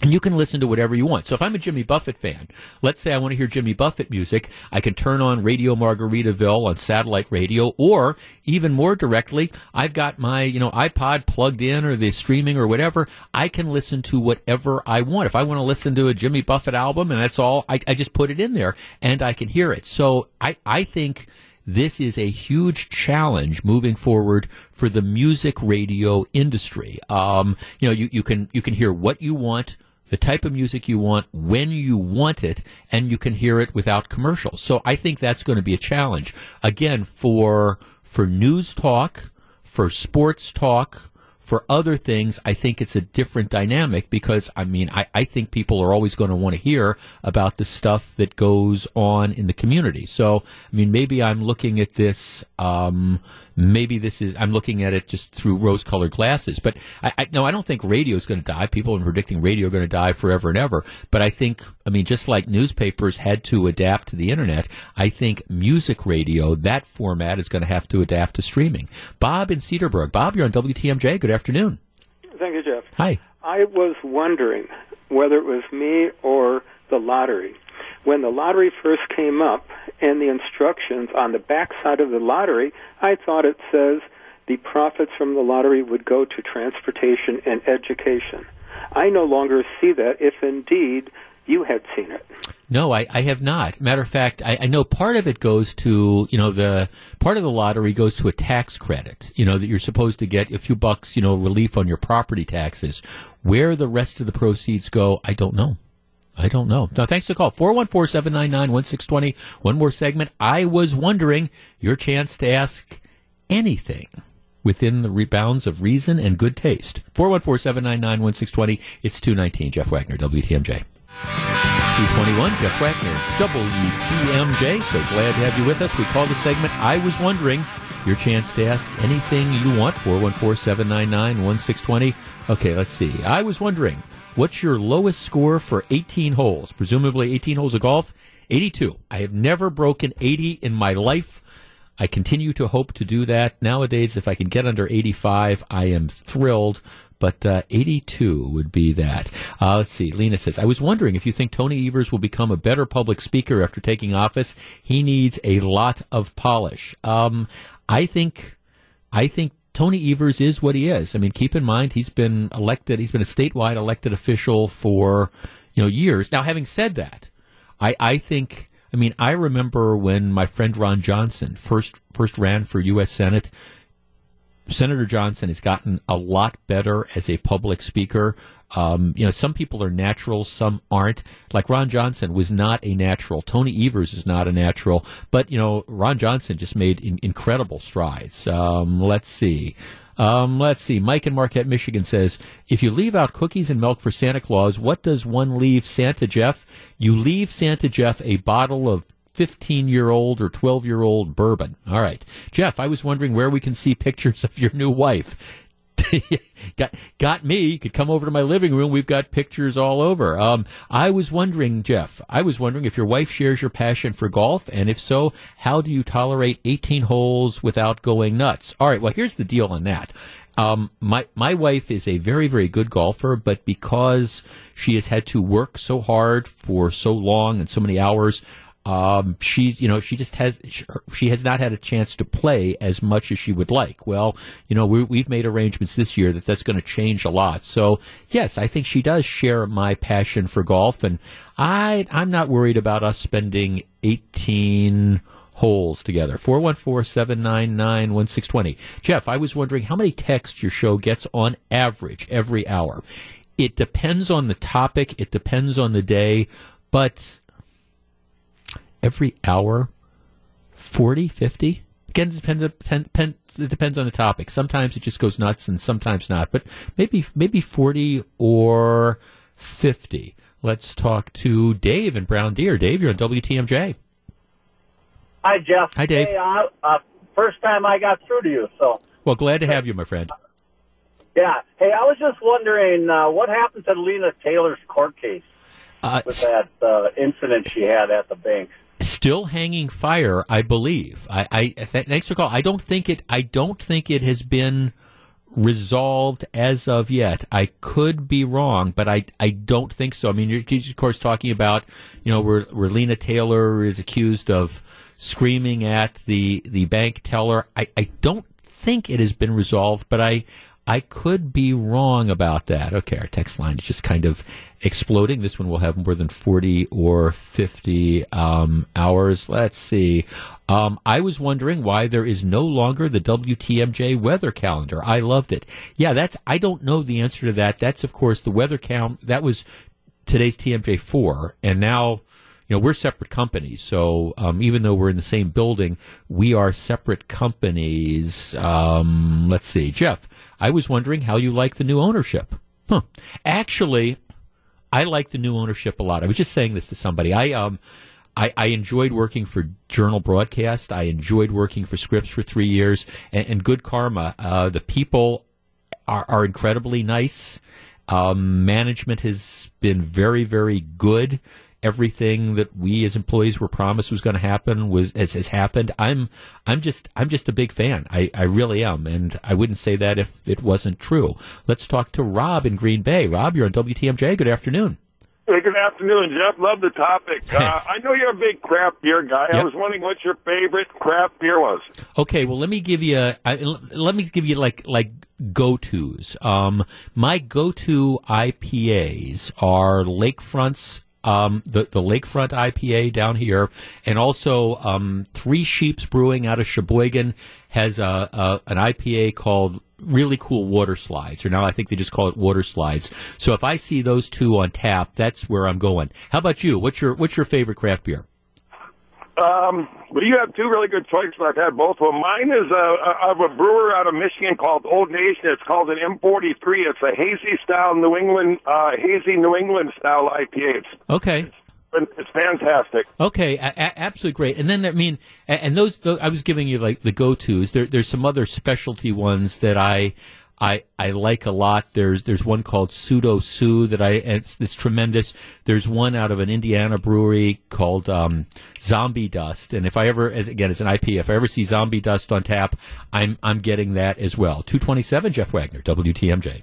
And you can listen to whatever you want. So if I'm a Jimmy Buffett fan, let's say I want to hear Jimmy Buffett music, I can turn on Radio Margaritaville on satellite radio, or even more directly, I've got my, you know, iPod plugged in or the streaming or whatever. I can listen to whatever I want. If I want to listen to a Jimmy Buffett album and that's all, I, I just put it in there and I can hear it. So I, I think this is a huge challenge moving forward for the music radio industry. Um, you know, you, you can you can hear what you want, the type of music you want, when you want it, and you can hear it without commercials. So I think that's going to be a challenge again for for news talk, for sports talk, for other things, I think it's a different dynamic because, I mean, I, I think people are always going to want to hear about the stuff that goes on in the community. So, I mean, maybe I'm looking at this, um, maybe this is, I'm looking at it just through rose colored glasses. But I, I, no, I don't think radio is going to die. People are predicting radio are going to die forever and ever. But I think, I mean, just like newspapers had to adapt to the internet, I think music radio, that format is going to have to adapt to streaming. Bob in Cedarburg. Bob, you're on WTMJ. Good afternoon. Thank you, Jeff. Hi. I was wondering whether it was me or the lottery. When the lottery first came up and the instructions on the back side of the lottery, I thought it says the profits from the lottery would go to transportation and education. I no longer see that if indeed you had seen it. No, I, I have not. Matter of fact, I, I know part of it goes to, you know, the part of the lottery goes to a tax credit, you know, that you're supposed to get a few bucks, you know, relief on your property taxes. Where the rest of the proceeds go, I don't know. I don't know. Now, thanks for the call. 414-799-1620. One more segment. I was wondering your chance to ask anything within the rebounds of reason and good taste. 414-799-1620. It's 219. Jeff Wagner, WTMJ. 221, Jeff Wagner, WTMJ. So glad to have you with us. We call the segment I Was Wondering. Your chance to ask anything you want. 414-799-1620. Okay, let's see. I was wondering, what's your lowest score for 18 holes? Presumably 18 holes of golf? 82. I have never broken 80 in my life. I continue to hope to do that. Nowadays, if I can get under 85, I am thrilled. But uh, 82 would be that. Uh, let's see. Lena says, I was wondering if you think Tony Evers will become a better public speaker after taking office. He needs a lot of polish. Um, I think, I think Tony Evers is what he is. I mean, keep in mind he's been elected. He's been a statewide elected official for you know years. Now, having said that, I, I think. I mean, I remember when my friend Ron Johnson first first ran for U.S. Senate. Senator Johnson has gotten a lot better as a public speaker. Um, you know, some people are natural, some aren't. Like Ron Johnson was not a natural. Tony Evers is not a natural. But, you know, Ron Johnson just made in- incredible strides. Um, let's see. Um, let's see. Mike in Marquette, Michigan says, if you leave out cookies and milk for Santa Claus, what does one leave Santa Jeff? You leave Santa Jeff a bottle of 15 year old or 12 year old bourbon. All right. Jeff, I was wondering where we can see pictures of your new wife. (laughs) got got me. Could come over to my living room. We've got pictures all over. Um, I was wondering, Jeff. I was wondering if your wife shares your passion for golf, and if so, how do you tolerate 18 holes without going nuts? All right. Well, here's the deal on that. Um, my my wife is a very very good golfer, but because she has had to work so hard for so long and so many hours, um, you know, she just has, she has not had a chance to play as much as she would like. Well, you know, we, have made arrangements this year that that's going to change a lot. So yes, I think she does share my passion for golf, and I, I'm not worried about us spending 18 holes together. 414-799-1620. Jeff, I was wondering how many texts your show gets on average every hour. It depends on the topic. It depends on the day, but every hour 40, 50? Again, it depends, it depends on the topic. Sometimes it just goes nuts and sometimes not, but maybe, maybe 40 or 50. Let's talk to Dave in Brown Deer. Dave, you're on WTMJ. Hi, Jeff. Hi, Dave. Hey, uh, uh, first time I got through to you, so. Well, glad to have you, my friend. Yeah. Hey, I was just wondering uh, what happened to Lena Taylor's court case uh, with that uh, incident she had at the bank still hanging fire, I believe. I, I th- thanks for call. I don't think it. I don't think it has been resolved as of yet. I could be wrong, but I I don't think so. I mean, you're of course talking about you know where, where Lena Taylor is accused of screaming at the the bank teller. I I don't think it has been resolved, but I I could be wrong about that. Okay, our text line is just kind of exploding. This one will have more than 40 or 50 um, hours. Let's see. Um, I was wondering why there is no longer the WTMJ weather calendar. I loved it. Yeah, that's, I don't know the answer to that. That's, of course, the weather count. That was today's TMJ 4. And now, you know, we're separate companies. So um, even though we're in the same building, we are separate companies. Um, let's see. Jeff, I was wondering how you like the new ownership. Huh. Actually, I like the new ownership a lot. I was just saying this to somebody. I um I, I enjoyed working for Journal Broadcast. I enjoyed working for Scripps for three years, and, and Good Karma. Uh, the people are, are incredibly nice. Um, management has been very, very good everything that we as employees were promised was going to happen was has, has happened. I'm I'm just I'm just a big fan. I, I really am, and I wouldn't say that if it wasn't true. Let's talk to Rob in Green Bay. Rob, you're on WTMJ. Good afternoon. Hey, good afternoon, Jeff. Love the topic. Uh, I know you're a big craft beer guy. Yep. I was wondering what your favorite craft beer was. Okay, well, let me give you a, I, let me give you like like go tos. Um, my go to IPAs are Lakefronts um, the the Lakefront IPA down here, and also um, Three Sheeps Brewing out of Sheboygan has a, a, an IPA called really cool water slides, or now I think they just call it water slides. So if I see those two on tap, that's where I'm going. How about you? What's your what's your favorite craft beer? Um, well, you have two really good choices. I've had both of them. Mine is uh, of a brewer out of Michigan called Old Nation. It's called an M43. It's a hazy style New England, uh, hazy New England style IPA. It's, Okay. it's fantastic. Okay, a- a- absolutely great. And then I mean, and those, those I was giving you like the go-tos. There, there's some other specialty ones that I, I, I like a lot. There's, there's one called Pseudo Sue that I, it's, it's tremendous. There's one out of an Indiana brewery called um, Zombie Dust. And if I ever, as again, it's an IP, if I ever see Zombie Dust on tap, I'm, I'm getting that as well. 227, Jeff Wagner, WTMJ.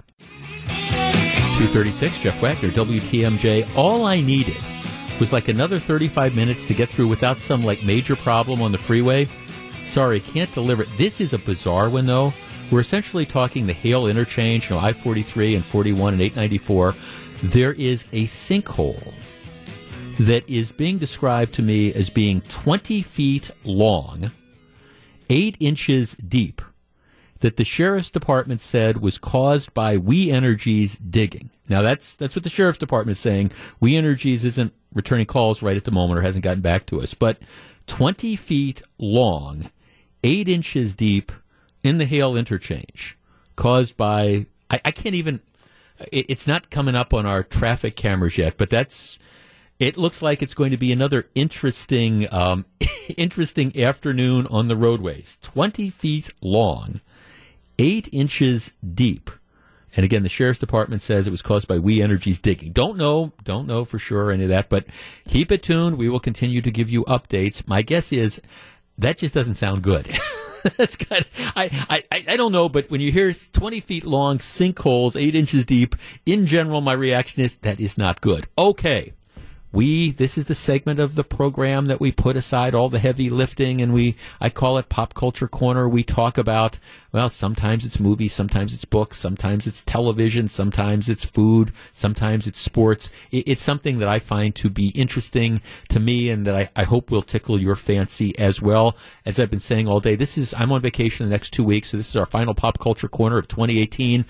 236, Jeff Wagner, WTMJ. All I needed was like another 35 minutes to get through without some like major problem on the freeway. Sorry, can't deliver. This is a bizarre one though. We're essentially talking the Hale interchange, you know, I-43 and 41 and 894. There is a sinkhole that is being described to me as being 20 feet long, 8 inches deep, that the sheriff's department said was caused by We Energies digging. Now that's that's what the sheriff's department is saying. We Energies isn't returning calls right at the moment or hasn't gotten back to us, but 20 feet long, 8 inches deep in the Hale interchange, caused by I, I can't even. It, it's not coming up on our traffic cameras yet, but that's it looks like it's going to be another interesting, um, (laughs) interesting afternoon on the roadways. Twenty feet long, eight inches deep, and again, the sheriff's department says it was caused by We Energies digging. Don't know, don't know for sure any of that, but keep it tuned. We will continue to give you updates. My guess is that just doesn't sound good. (laughs) That's kind of, I, I, I don't know, but when you hear 20 feet long sinkholes, 8 inches deep, in general, my reaction is that is not good. Okay. We, this is the segment of the program that we put aside all the heavy lifting and we, I call it Pop Culture Corner. We talk about, well, sometimes it's movies, sometimes it's books, sometimes it's television, sometimes it's food, sometimes it's sports. It, it's something that I find to be interesting to me and that I, I hope will tickle your fancy as well. As I've been saying all day, this is, I'm on vacation the next two weeks, so this is our final Pop Culture Corner of 2018.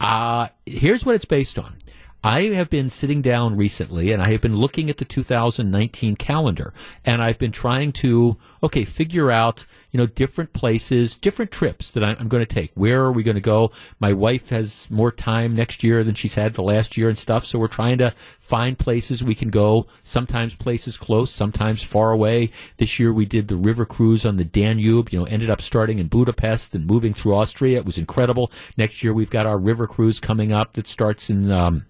Uh, here's what it's based on. I have been sitting down recently and I have been looking at the 2019 calendar and I've been trying to, okay, figure out, you know, different places, different trips that I'm, going to take. Where are we going to go? My wife has more time next year than she's had the last year and stuff. So we're trying to find places we can go, sometimes places close, sometimes far away. This year we did the river cruise on the Danube, you know, ended up starting in Budapest and moving through Austria. It was incredible. Next year we've got our river cruise coming up that starts in, um,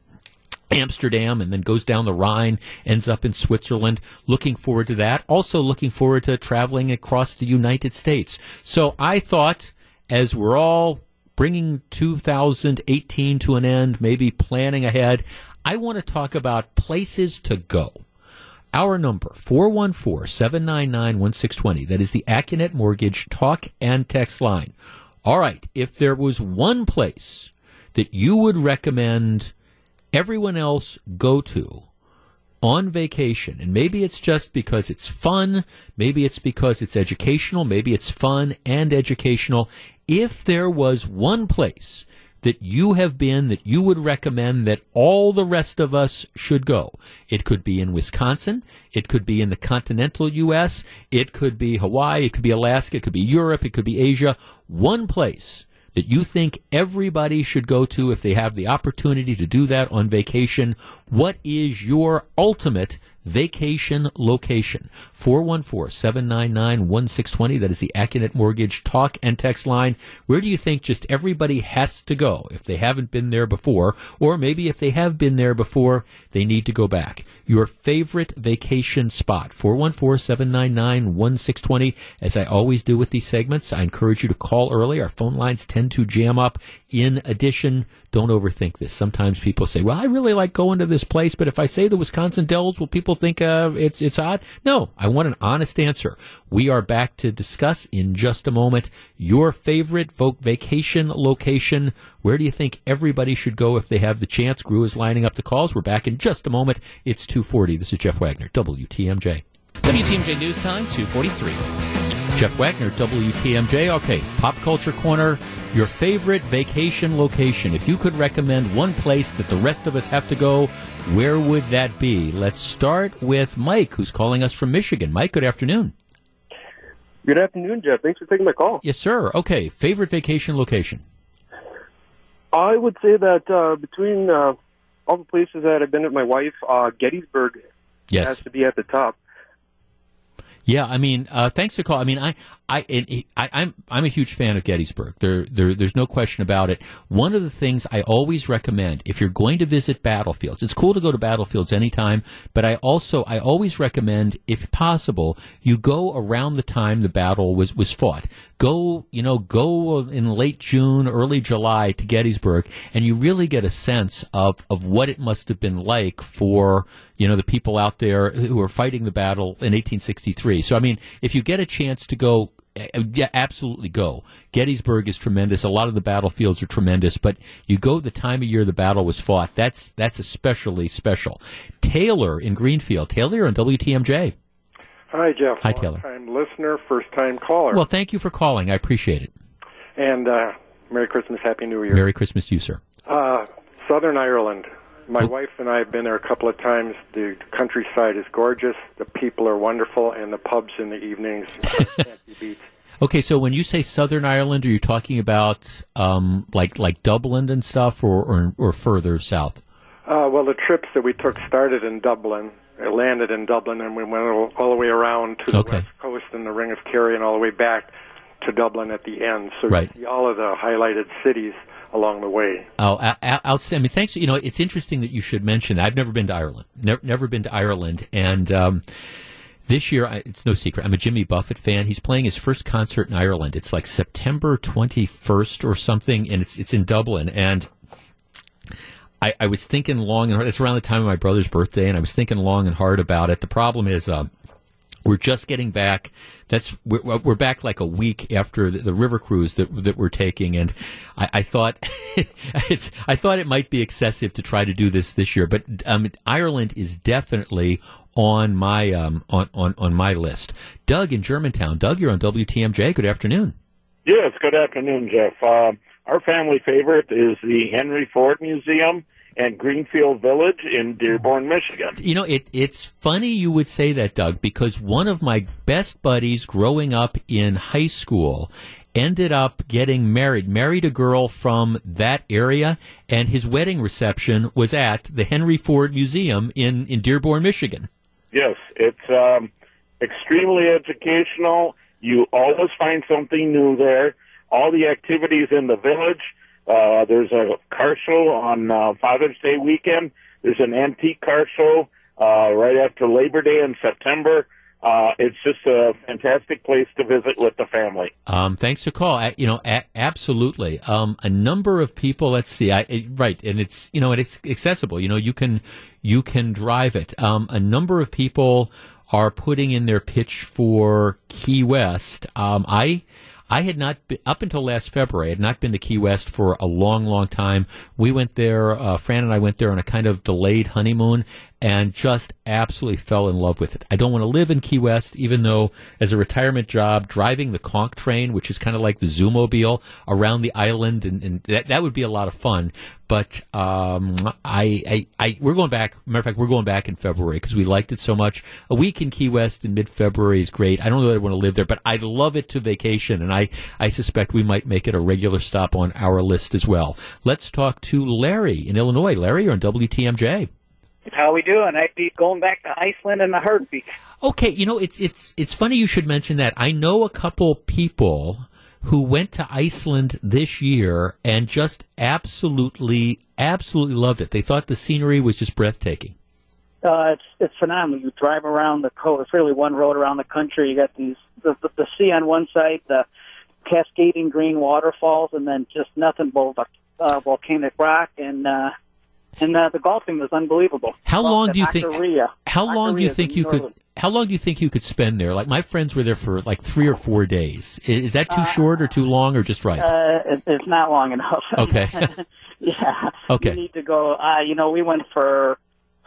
Amsterdam and then goes down the Rhine, ends up in Switzerland. Looking forward to that. Also looking forward to traveling across the United States. So I thought, as we're all bringing 2018 to an end, maybe planning ahead, I want to talk about places to go. Our number, 414-799-1620. That is the Accunet Mortgage talk and text line. All right. If there was one place that you would recommend everyone else go to on vacation, and maybe it's just because it's fun, maybe it's because it's educational, maybe it's fun and educational. If there was one place that you have been that you would recommend that all the rest of us should go. It could be in Wisconsin. It could be in the continental U.S. It could be Hawaii. It could be Alaska. It could be Europe. It could be Asia. One place that you think everybody should go to if they have the opportunity to do that on vacation. What is your ultimate vacation location? 414-799-1620. That is the Accunet Mortgage talk and text line. Where do you think just everybody has to go if they haven't been there before? Or maybe if they have been there before, they need to go back. Your favorite vacation spot. 414-799-1620. As I always do with these segments, I encourage you to call early. Our phone lines tend to jam up. In addition, don't overthink this. Sometimes people say, well, I really like going to this place, but if I say the Wisconsin Dells, will people think uh, it's, it's odd? No, I want an honest answer. We are back to discuss in just a moment your favorite vo- vacation location. Where do you think everybody should go if they have the chance? Gru is lining up the calls. We're back in just a moment. It's 240. This is Jeff Wagner, WTMJ. WTMJ News Time, 243. Jeff Wagner, WTMJ. Okay, Pop Culture Corner, your favorite vacation location. If you could recommend one place that the rest of us have to go, where would that be? Let's start with Mike, who's calling us from Michigan. Mike, good afternoon. Good afternoon, Jeff. Thanks for taking my call. Yes, sir. Okay, favorite vacation location. I would say that uh, between uh, all the places that I've been with my wife, uh, Gettysburg Yes. has to be at the top. Yeah, I mean, uh, thanks for call. I mean, I, I, it, I, I'm, I'm a huge fan of Gettysburg. There, there, there's no question about it. One of the things I always recommend if you're going to visit battlefields, it's cool to go to battlefields anytime, but I also, I always recommend, if possible, you go around the time the battle was, was fought. Go, you know, go in late June, early July to Gettysburg, and you really get a sense of, of what it must have been like for, you know, the people out there who were fighting the battle in 1863. So, I mean, if you get a chance to go, yeah, absolutely go. Gettysburg is tremendous. A lot of the battlefields are tremendous, but you go the time of year the battle was fought. That's that's especially special. Taylor in Greenfield. Taylor on WTMJ. Hi, Jeff. Hi, Taylor. Time listener, first time caller. Well, thank you for calling. I appreciate it. and uh, Merry Christmas, Happy New Year. Merry Christmas to you, sir. Uh, Southern Ireland. My wife and I have been there a couple of times. The countryside is gorgeous. The people are wonderful, and the pubs in the evenings can't be beat. Okay, so when you say Southern Ireland, are you talking about um, like like Dublin and stuff, or or, or further south? Uh, well, the trips that we took started in Dublin. It landed in Dublin, and we went all, all the way around to the Okay. west coast and the Ring of Kerry, and all the way back to Dublin at the end. So Right. you see all of the highlighted cities along the way. Oh, outstanding! Thanks. You know, it's interesting that you should mention. I've never been to Ireland. Never, never been to Ireland, and um, this year, I, it's no secret. I'm a Jimmy Buffett fan. He's playing his first concert in Ireland. It's like September 21st or something, and it's it's in Dublin. And I, I was thinking long and hard. It's around the time of my brother's birthday, and I was thinking long and hard about it. The problem is. Um, we're just getting back. That's we're, we're back like a week after the, the river cruise that that we're taking, and I, I thought (laughs) it's I thought it might be excessive to try to do this this year, but um, Ireland is definitely on my um, on, on on my list. Doug in Germantown. Doug, you're on WTMJ. Good afternoon. Yes, good afternoon, Jeff. Uh, our family favorite is the Henry Ford Museum and Greenfield Village in Dearborn, Michigan. You know, it, it's funny you would say that, Doug, because one of my best buddies growing up in high school ended up getting married, married a girl from that area, and his wedding reception was at the Henry Ford Museum in, in Dearborn, Michigan. Yes, it's um, extremely educational. You always find something new there. All the activities in the village. Uh, there's a car show on uh, Father's Day weekend. There's an antique car show uh, right after Labor Day in September. Uh, it's just a fantastic place to visit with the family. Um, thanks for call. A- you know, a- absolutely. Um, a number of people. Let's see. I, it- right, and it's you know, and it's accessible. You know, you can you can drive it. Um, a number of people are putting in their pitch for Key West. Um, I. I had not been, up until last February. I had not been to Key West for a long, long time. We went there. Uh, Fran and I went there on a kind of delayed honeymoon, and just absolutely fell in love with it. I don't want to live in Key West, even though as a retirement job, driving the conch train, which is kind of like the Zoomobile around the island, and, and that that would be a lot of fun. But um, I, I, I, we're going back. Matter of fact, we're going back in February because we liked it so much. A week in Key West in mid-February is great. I don't know that I want to live there, but I'd love it to vacation, and I, I suspect we might make it a regular stop on our list as well. Let's talk to Larry in Illinois. Larry, you're on WTMJ. How we doing? I'd be going back to Iceland in a heartbeat. Okay, you know it's it's it's funny you should mention that. I know a couple people who went to Iceland this year and just absolutely absolutely loved it. They thought the scenery was just breathtaking. Uh, it's it's phenomenal. You drive around the coast. It's really one road around the country. You got these the, the, the sea on one side, the cascading green waterfalls, and then just nothing but uh, volcanic rock and uh, and uh, the golfing was unbelievable. How long do you think? How long do you think you could? How long do you think you could spend there? Like my friends were there for like three or four days. Is that too short or too long or just right? Uh, it, it's not long enough. Okay. (laughs) yeah. (laughs) Okay. You need to go. Uh, you know, we went for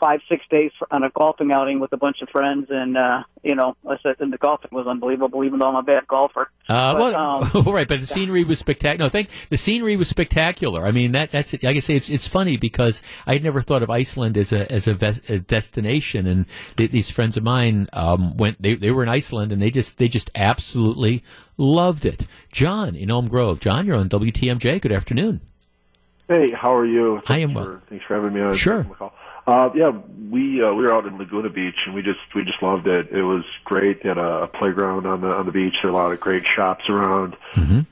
five six days on a golfing outing with a bunch of friends, and uh, you know, I said and the golfing was unbelievable, even though I'm a bad golfer. Uh, But, well, um, (laughs) all right, but the scenery was spectacular. No, thank the scenery was spectacular. I mean, that that's it. like I say, it's it's funny because I had never thought of Iceland as a as a, ves- a destination, and th- these friends of mine um, went. They they were in Iceland, and they just they just absolutely loved it. John in Elm Grove. John, you're on WTMJ. Good afternoon. Hey, how are you? I am Thanks for- Thanks for having me on. Sure. Thanks for the call. Uh, yeah, we uh, we were out in Laguna Beach and we just we just loved it. It was great. They had a, playground on the on the beach. There were a lot of great shops around.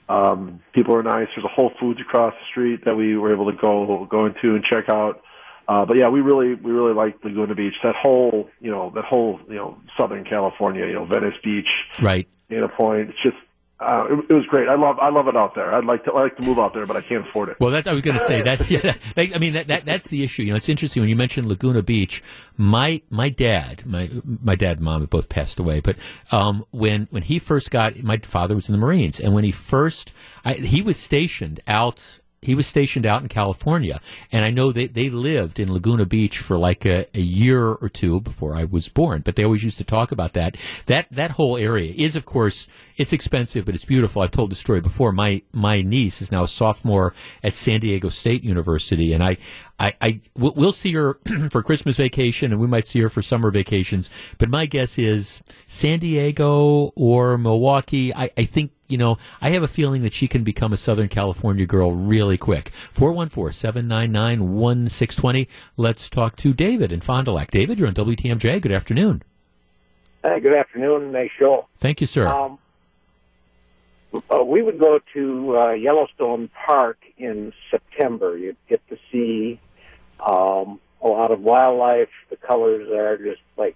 Um, people were nice. There's a Whole Foods across the street that we were able to go go into and check out. Uh, but yeah, we really we really liked Laguna Beach. That whole you know that whole you know Southern California, you know Venice Beach, right? Dana Point. It's just uh, it, it was great. I love I love it out there. I'd like to I like to move out there, but I can't afford it. Well, that I was going to say that. (laughs) Yeah, that- I mean, that, that that's the issue. You know, it's interesting when you mentioned Laguna Beach. My my dad, my my dad and mom have both passed away, but um, when when he first got, my father was in the Marines, and when he first, I, he was stationed out. He was stationed out in California, and I know they, they lived in Laguna Beach for like a, a year or two before I was born. But they always used to talk about that. That that whole area is, of course, it's expensive, but it's beautiful. I've told the story before. My my niece is now a sophomore at San Diego State University, and I I, I we'll see her (clears throat) for Christmas vacation, and we might see her for summer vacations. But my guess is San Diego or Milwaukee. I, I think you know, I have a feeling that she can become a Southern California girl really quick. 414-799-1620. Let's talk to David in Fond du Lac. David, you're on WTMJ. Good afternoon. Hey, good afternoon. Nice show. Thank you, sir. Um, uh, we would go to uh, Yellowstone Park in September. You'd get to see um, a lot of wildlife. The colors are just like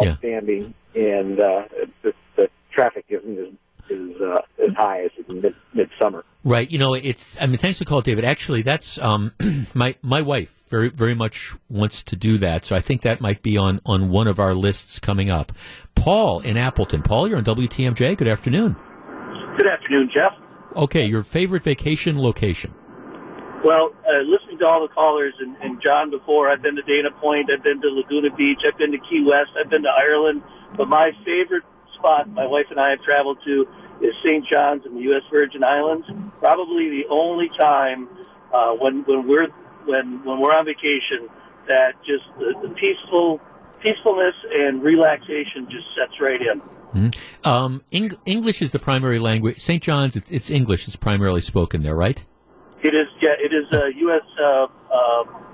outstanding, and uh, the, the traffic isn't as as, uh, as high as in mid midsummer. Right. You know, it's. I mean, thanks for the call, David. Actually, that's um, (clears throat) my my wife very very much wants to do that. So I think that might be on on one of our lists coming up. Paul in Appleton. Paul, you're on WTMJ. Good afternoon. Good afternoon, Jeff. Okay, your favorite vacation location? Well, uh, listening to all the callers and, and John before, I've been to Dana Point, I've been to Laguna Beach, I've been to Key West, I've been to Ireland, but my favorite spot my wife and I have traveled to is St. John's in the U.S. Virgin Islands. Probably the only time uh, when when we're when when we're on vacation that just the, the peaceful peacefulness and relaxation just sets right in. Mhm. Um, Eng- English is the primary language. St. John's, it's, it's English. It's primarily spoken there, right? It is yeah, it is a U.S. Uh,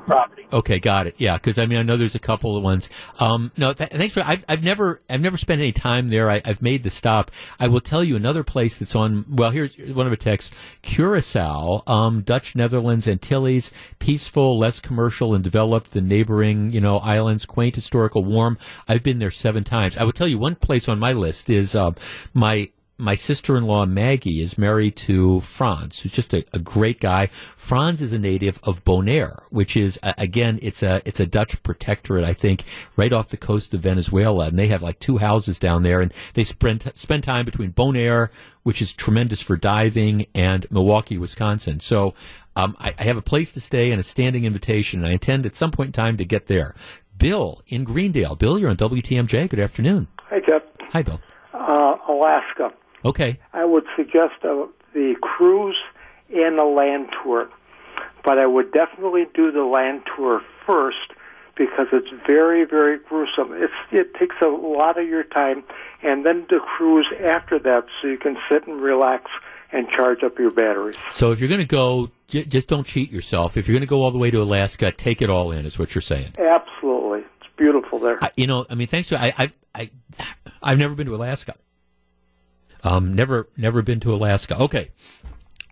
property. Okay, got it. Yeah, because I mean, I know there's a couple of ones. Um, no, th- thanks for. I've, I've never, I've never spent any time there. I, I've made the stop. I will tell you another place that's on. Well, here's one of the texts: Curacao, um, Dutch Netherlands, Antilles, peaceful, less commercial and developed than neighboring, you know, islands. Quaint, historical, warm. I've been there seven times. I will tell you one place on my list is uh, my my sister-in-law Maggie is married to Franz, who's just a, a great guy. Franz is a native of Bonaire, which is uh, again, it's a it's a Dutch protectorate, I think, right off the coast of Venezuela, and they have like two houses down there, and they spend spend time between Bonaire, which is tremendous for diving, and Milwaukee, Wisconsin. So. Um, I, I have a place to stay and a standing invitation, and I intend at some point in time to get there. Bill in Greendale. Bill, you're on WTMJ. Good afternoon. Hi, Jeff. Hi, Bill. Uh, Alaska. Okay. I would suggest uh, the cruise and the land tour, but I would definitely do the land tour first because it's very, very gruesome. It's, it takes a lot of your time, and then the cruise after that so you can sit and relax and charge up your batteries. So if you're going to go, j- just don't cheat yourself. If you're going to go all the way to Alaska, take it all in. Is what you're saying. Absolutely, it's beautiful there. I, you know, I mean, thanks to I, I, I, I've never been to Alaska. Um, never, never been to Alaska. Okay,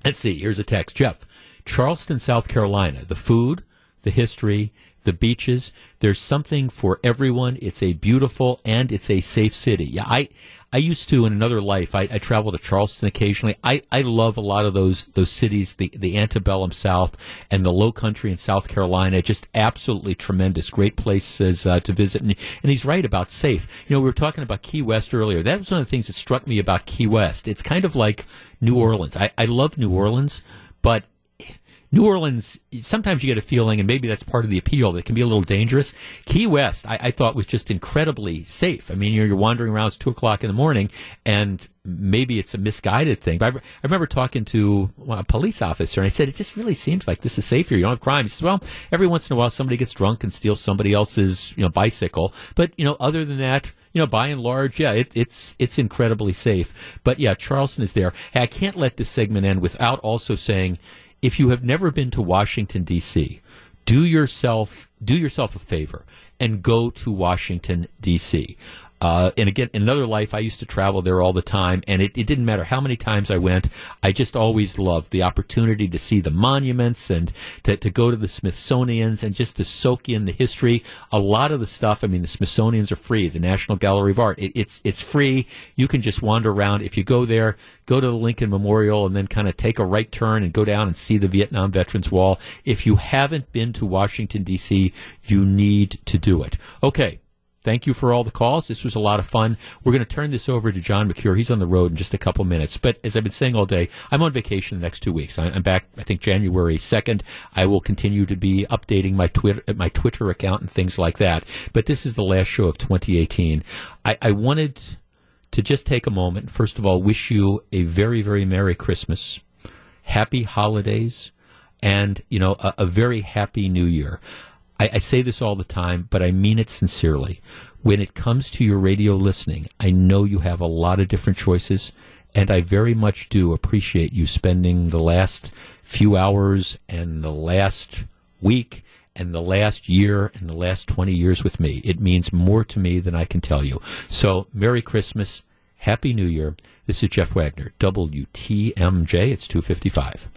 let's see. Here's a text, Jeff, Charleston, South Carolina. The food, the history, the beaches. There's something for everyone. It's a beautiful and it's a safe city. Yeah, I. I used to in another life. I, I travel to Charleston occasionally. I, I love a lot of those those cities, the the antebellum South and the Low Country in South Carolina. Just absolutely tremendous, great places uh, to visit. And, and he's right about safe. You know, we were talking about Key West earlier. That was one of the things that struck me about Key West. It's kind of like New Orleans. I, I love New Orleans, but New Orleans, sometimes you get a feeling, and maybe that's part of the appeal, that it can be a little dangerous. Key West, I, I thought was just incredibly safe. I mean, you're, you're wandering around, it's 2 o'clock in the morning, and maybe it's a misguided thing. But I, I remember talking to a police officer, and I said, it just really seems like this is safe here. You don't have crime. He says, well, every once in a while somebody gets drunk and steals somebody else's you know bicycle. But, you know, other than that, you know, by and large, yeah, it, it's it's incredibly safe. But yeah, Charleston is there. Hey, I can't let this segment end without also saying if you have never been to Washington D.C., do yourself do yourself a favor and go to Washington D.C. Uh, and again, in another life, I used to travel there all the time, and it, it, didn't matter how many times I went. I just always loved the opportunity to see the monuments and to, to go to the Smithsonian's and just to soak in the history. A lot of the stuff, I mean, the Smithsonian's are free. The National Gallery of Art, it, it's it's free. You can just wander around. If you go there, go to the Lincoln Memorial and then kind of take a right turn and go down and see the Vietnam Veterans Wall. If you haven't been to Washington D.C., you need to do it. Okay. Thank you for all the calls. This was a lot of fun. We're going to turn this over to John Mercure. He's on the road in just a couple minutes. But as I've been saying all day, I'm on vacation the next two weeks. I'm back, I think, January 2nd. I will continue to be updating my Twitter, my Twitter account and things like that. But this is the last show of 2018. I, I wanted to just take a moment. First of all, wish you a very, very Merry Christmas, Happy Holidays, and, you know, a, a very happy New Year. I, I say this all the time, but I mean it sincerely. When it comes to your radio listening, I know you have a lot of different choices, and I very much do appreciate you spending the last few hours and the last week and the last year and the last 20 years with me. It means more to me than I can tell you. So, Merry Christmas, Happy New Year. This is Jeff Wagner, WTMJ. It's 255.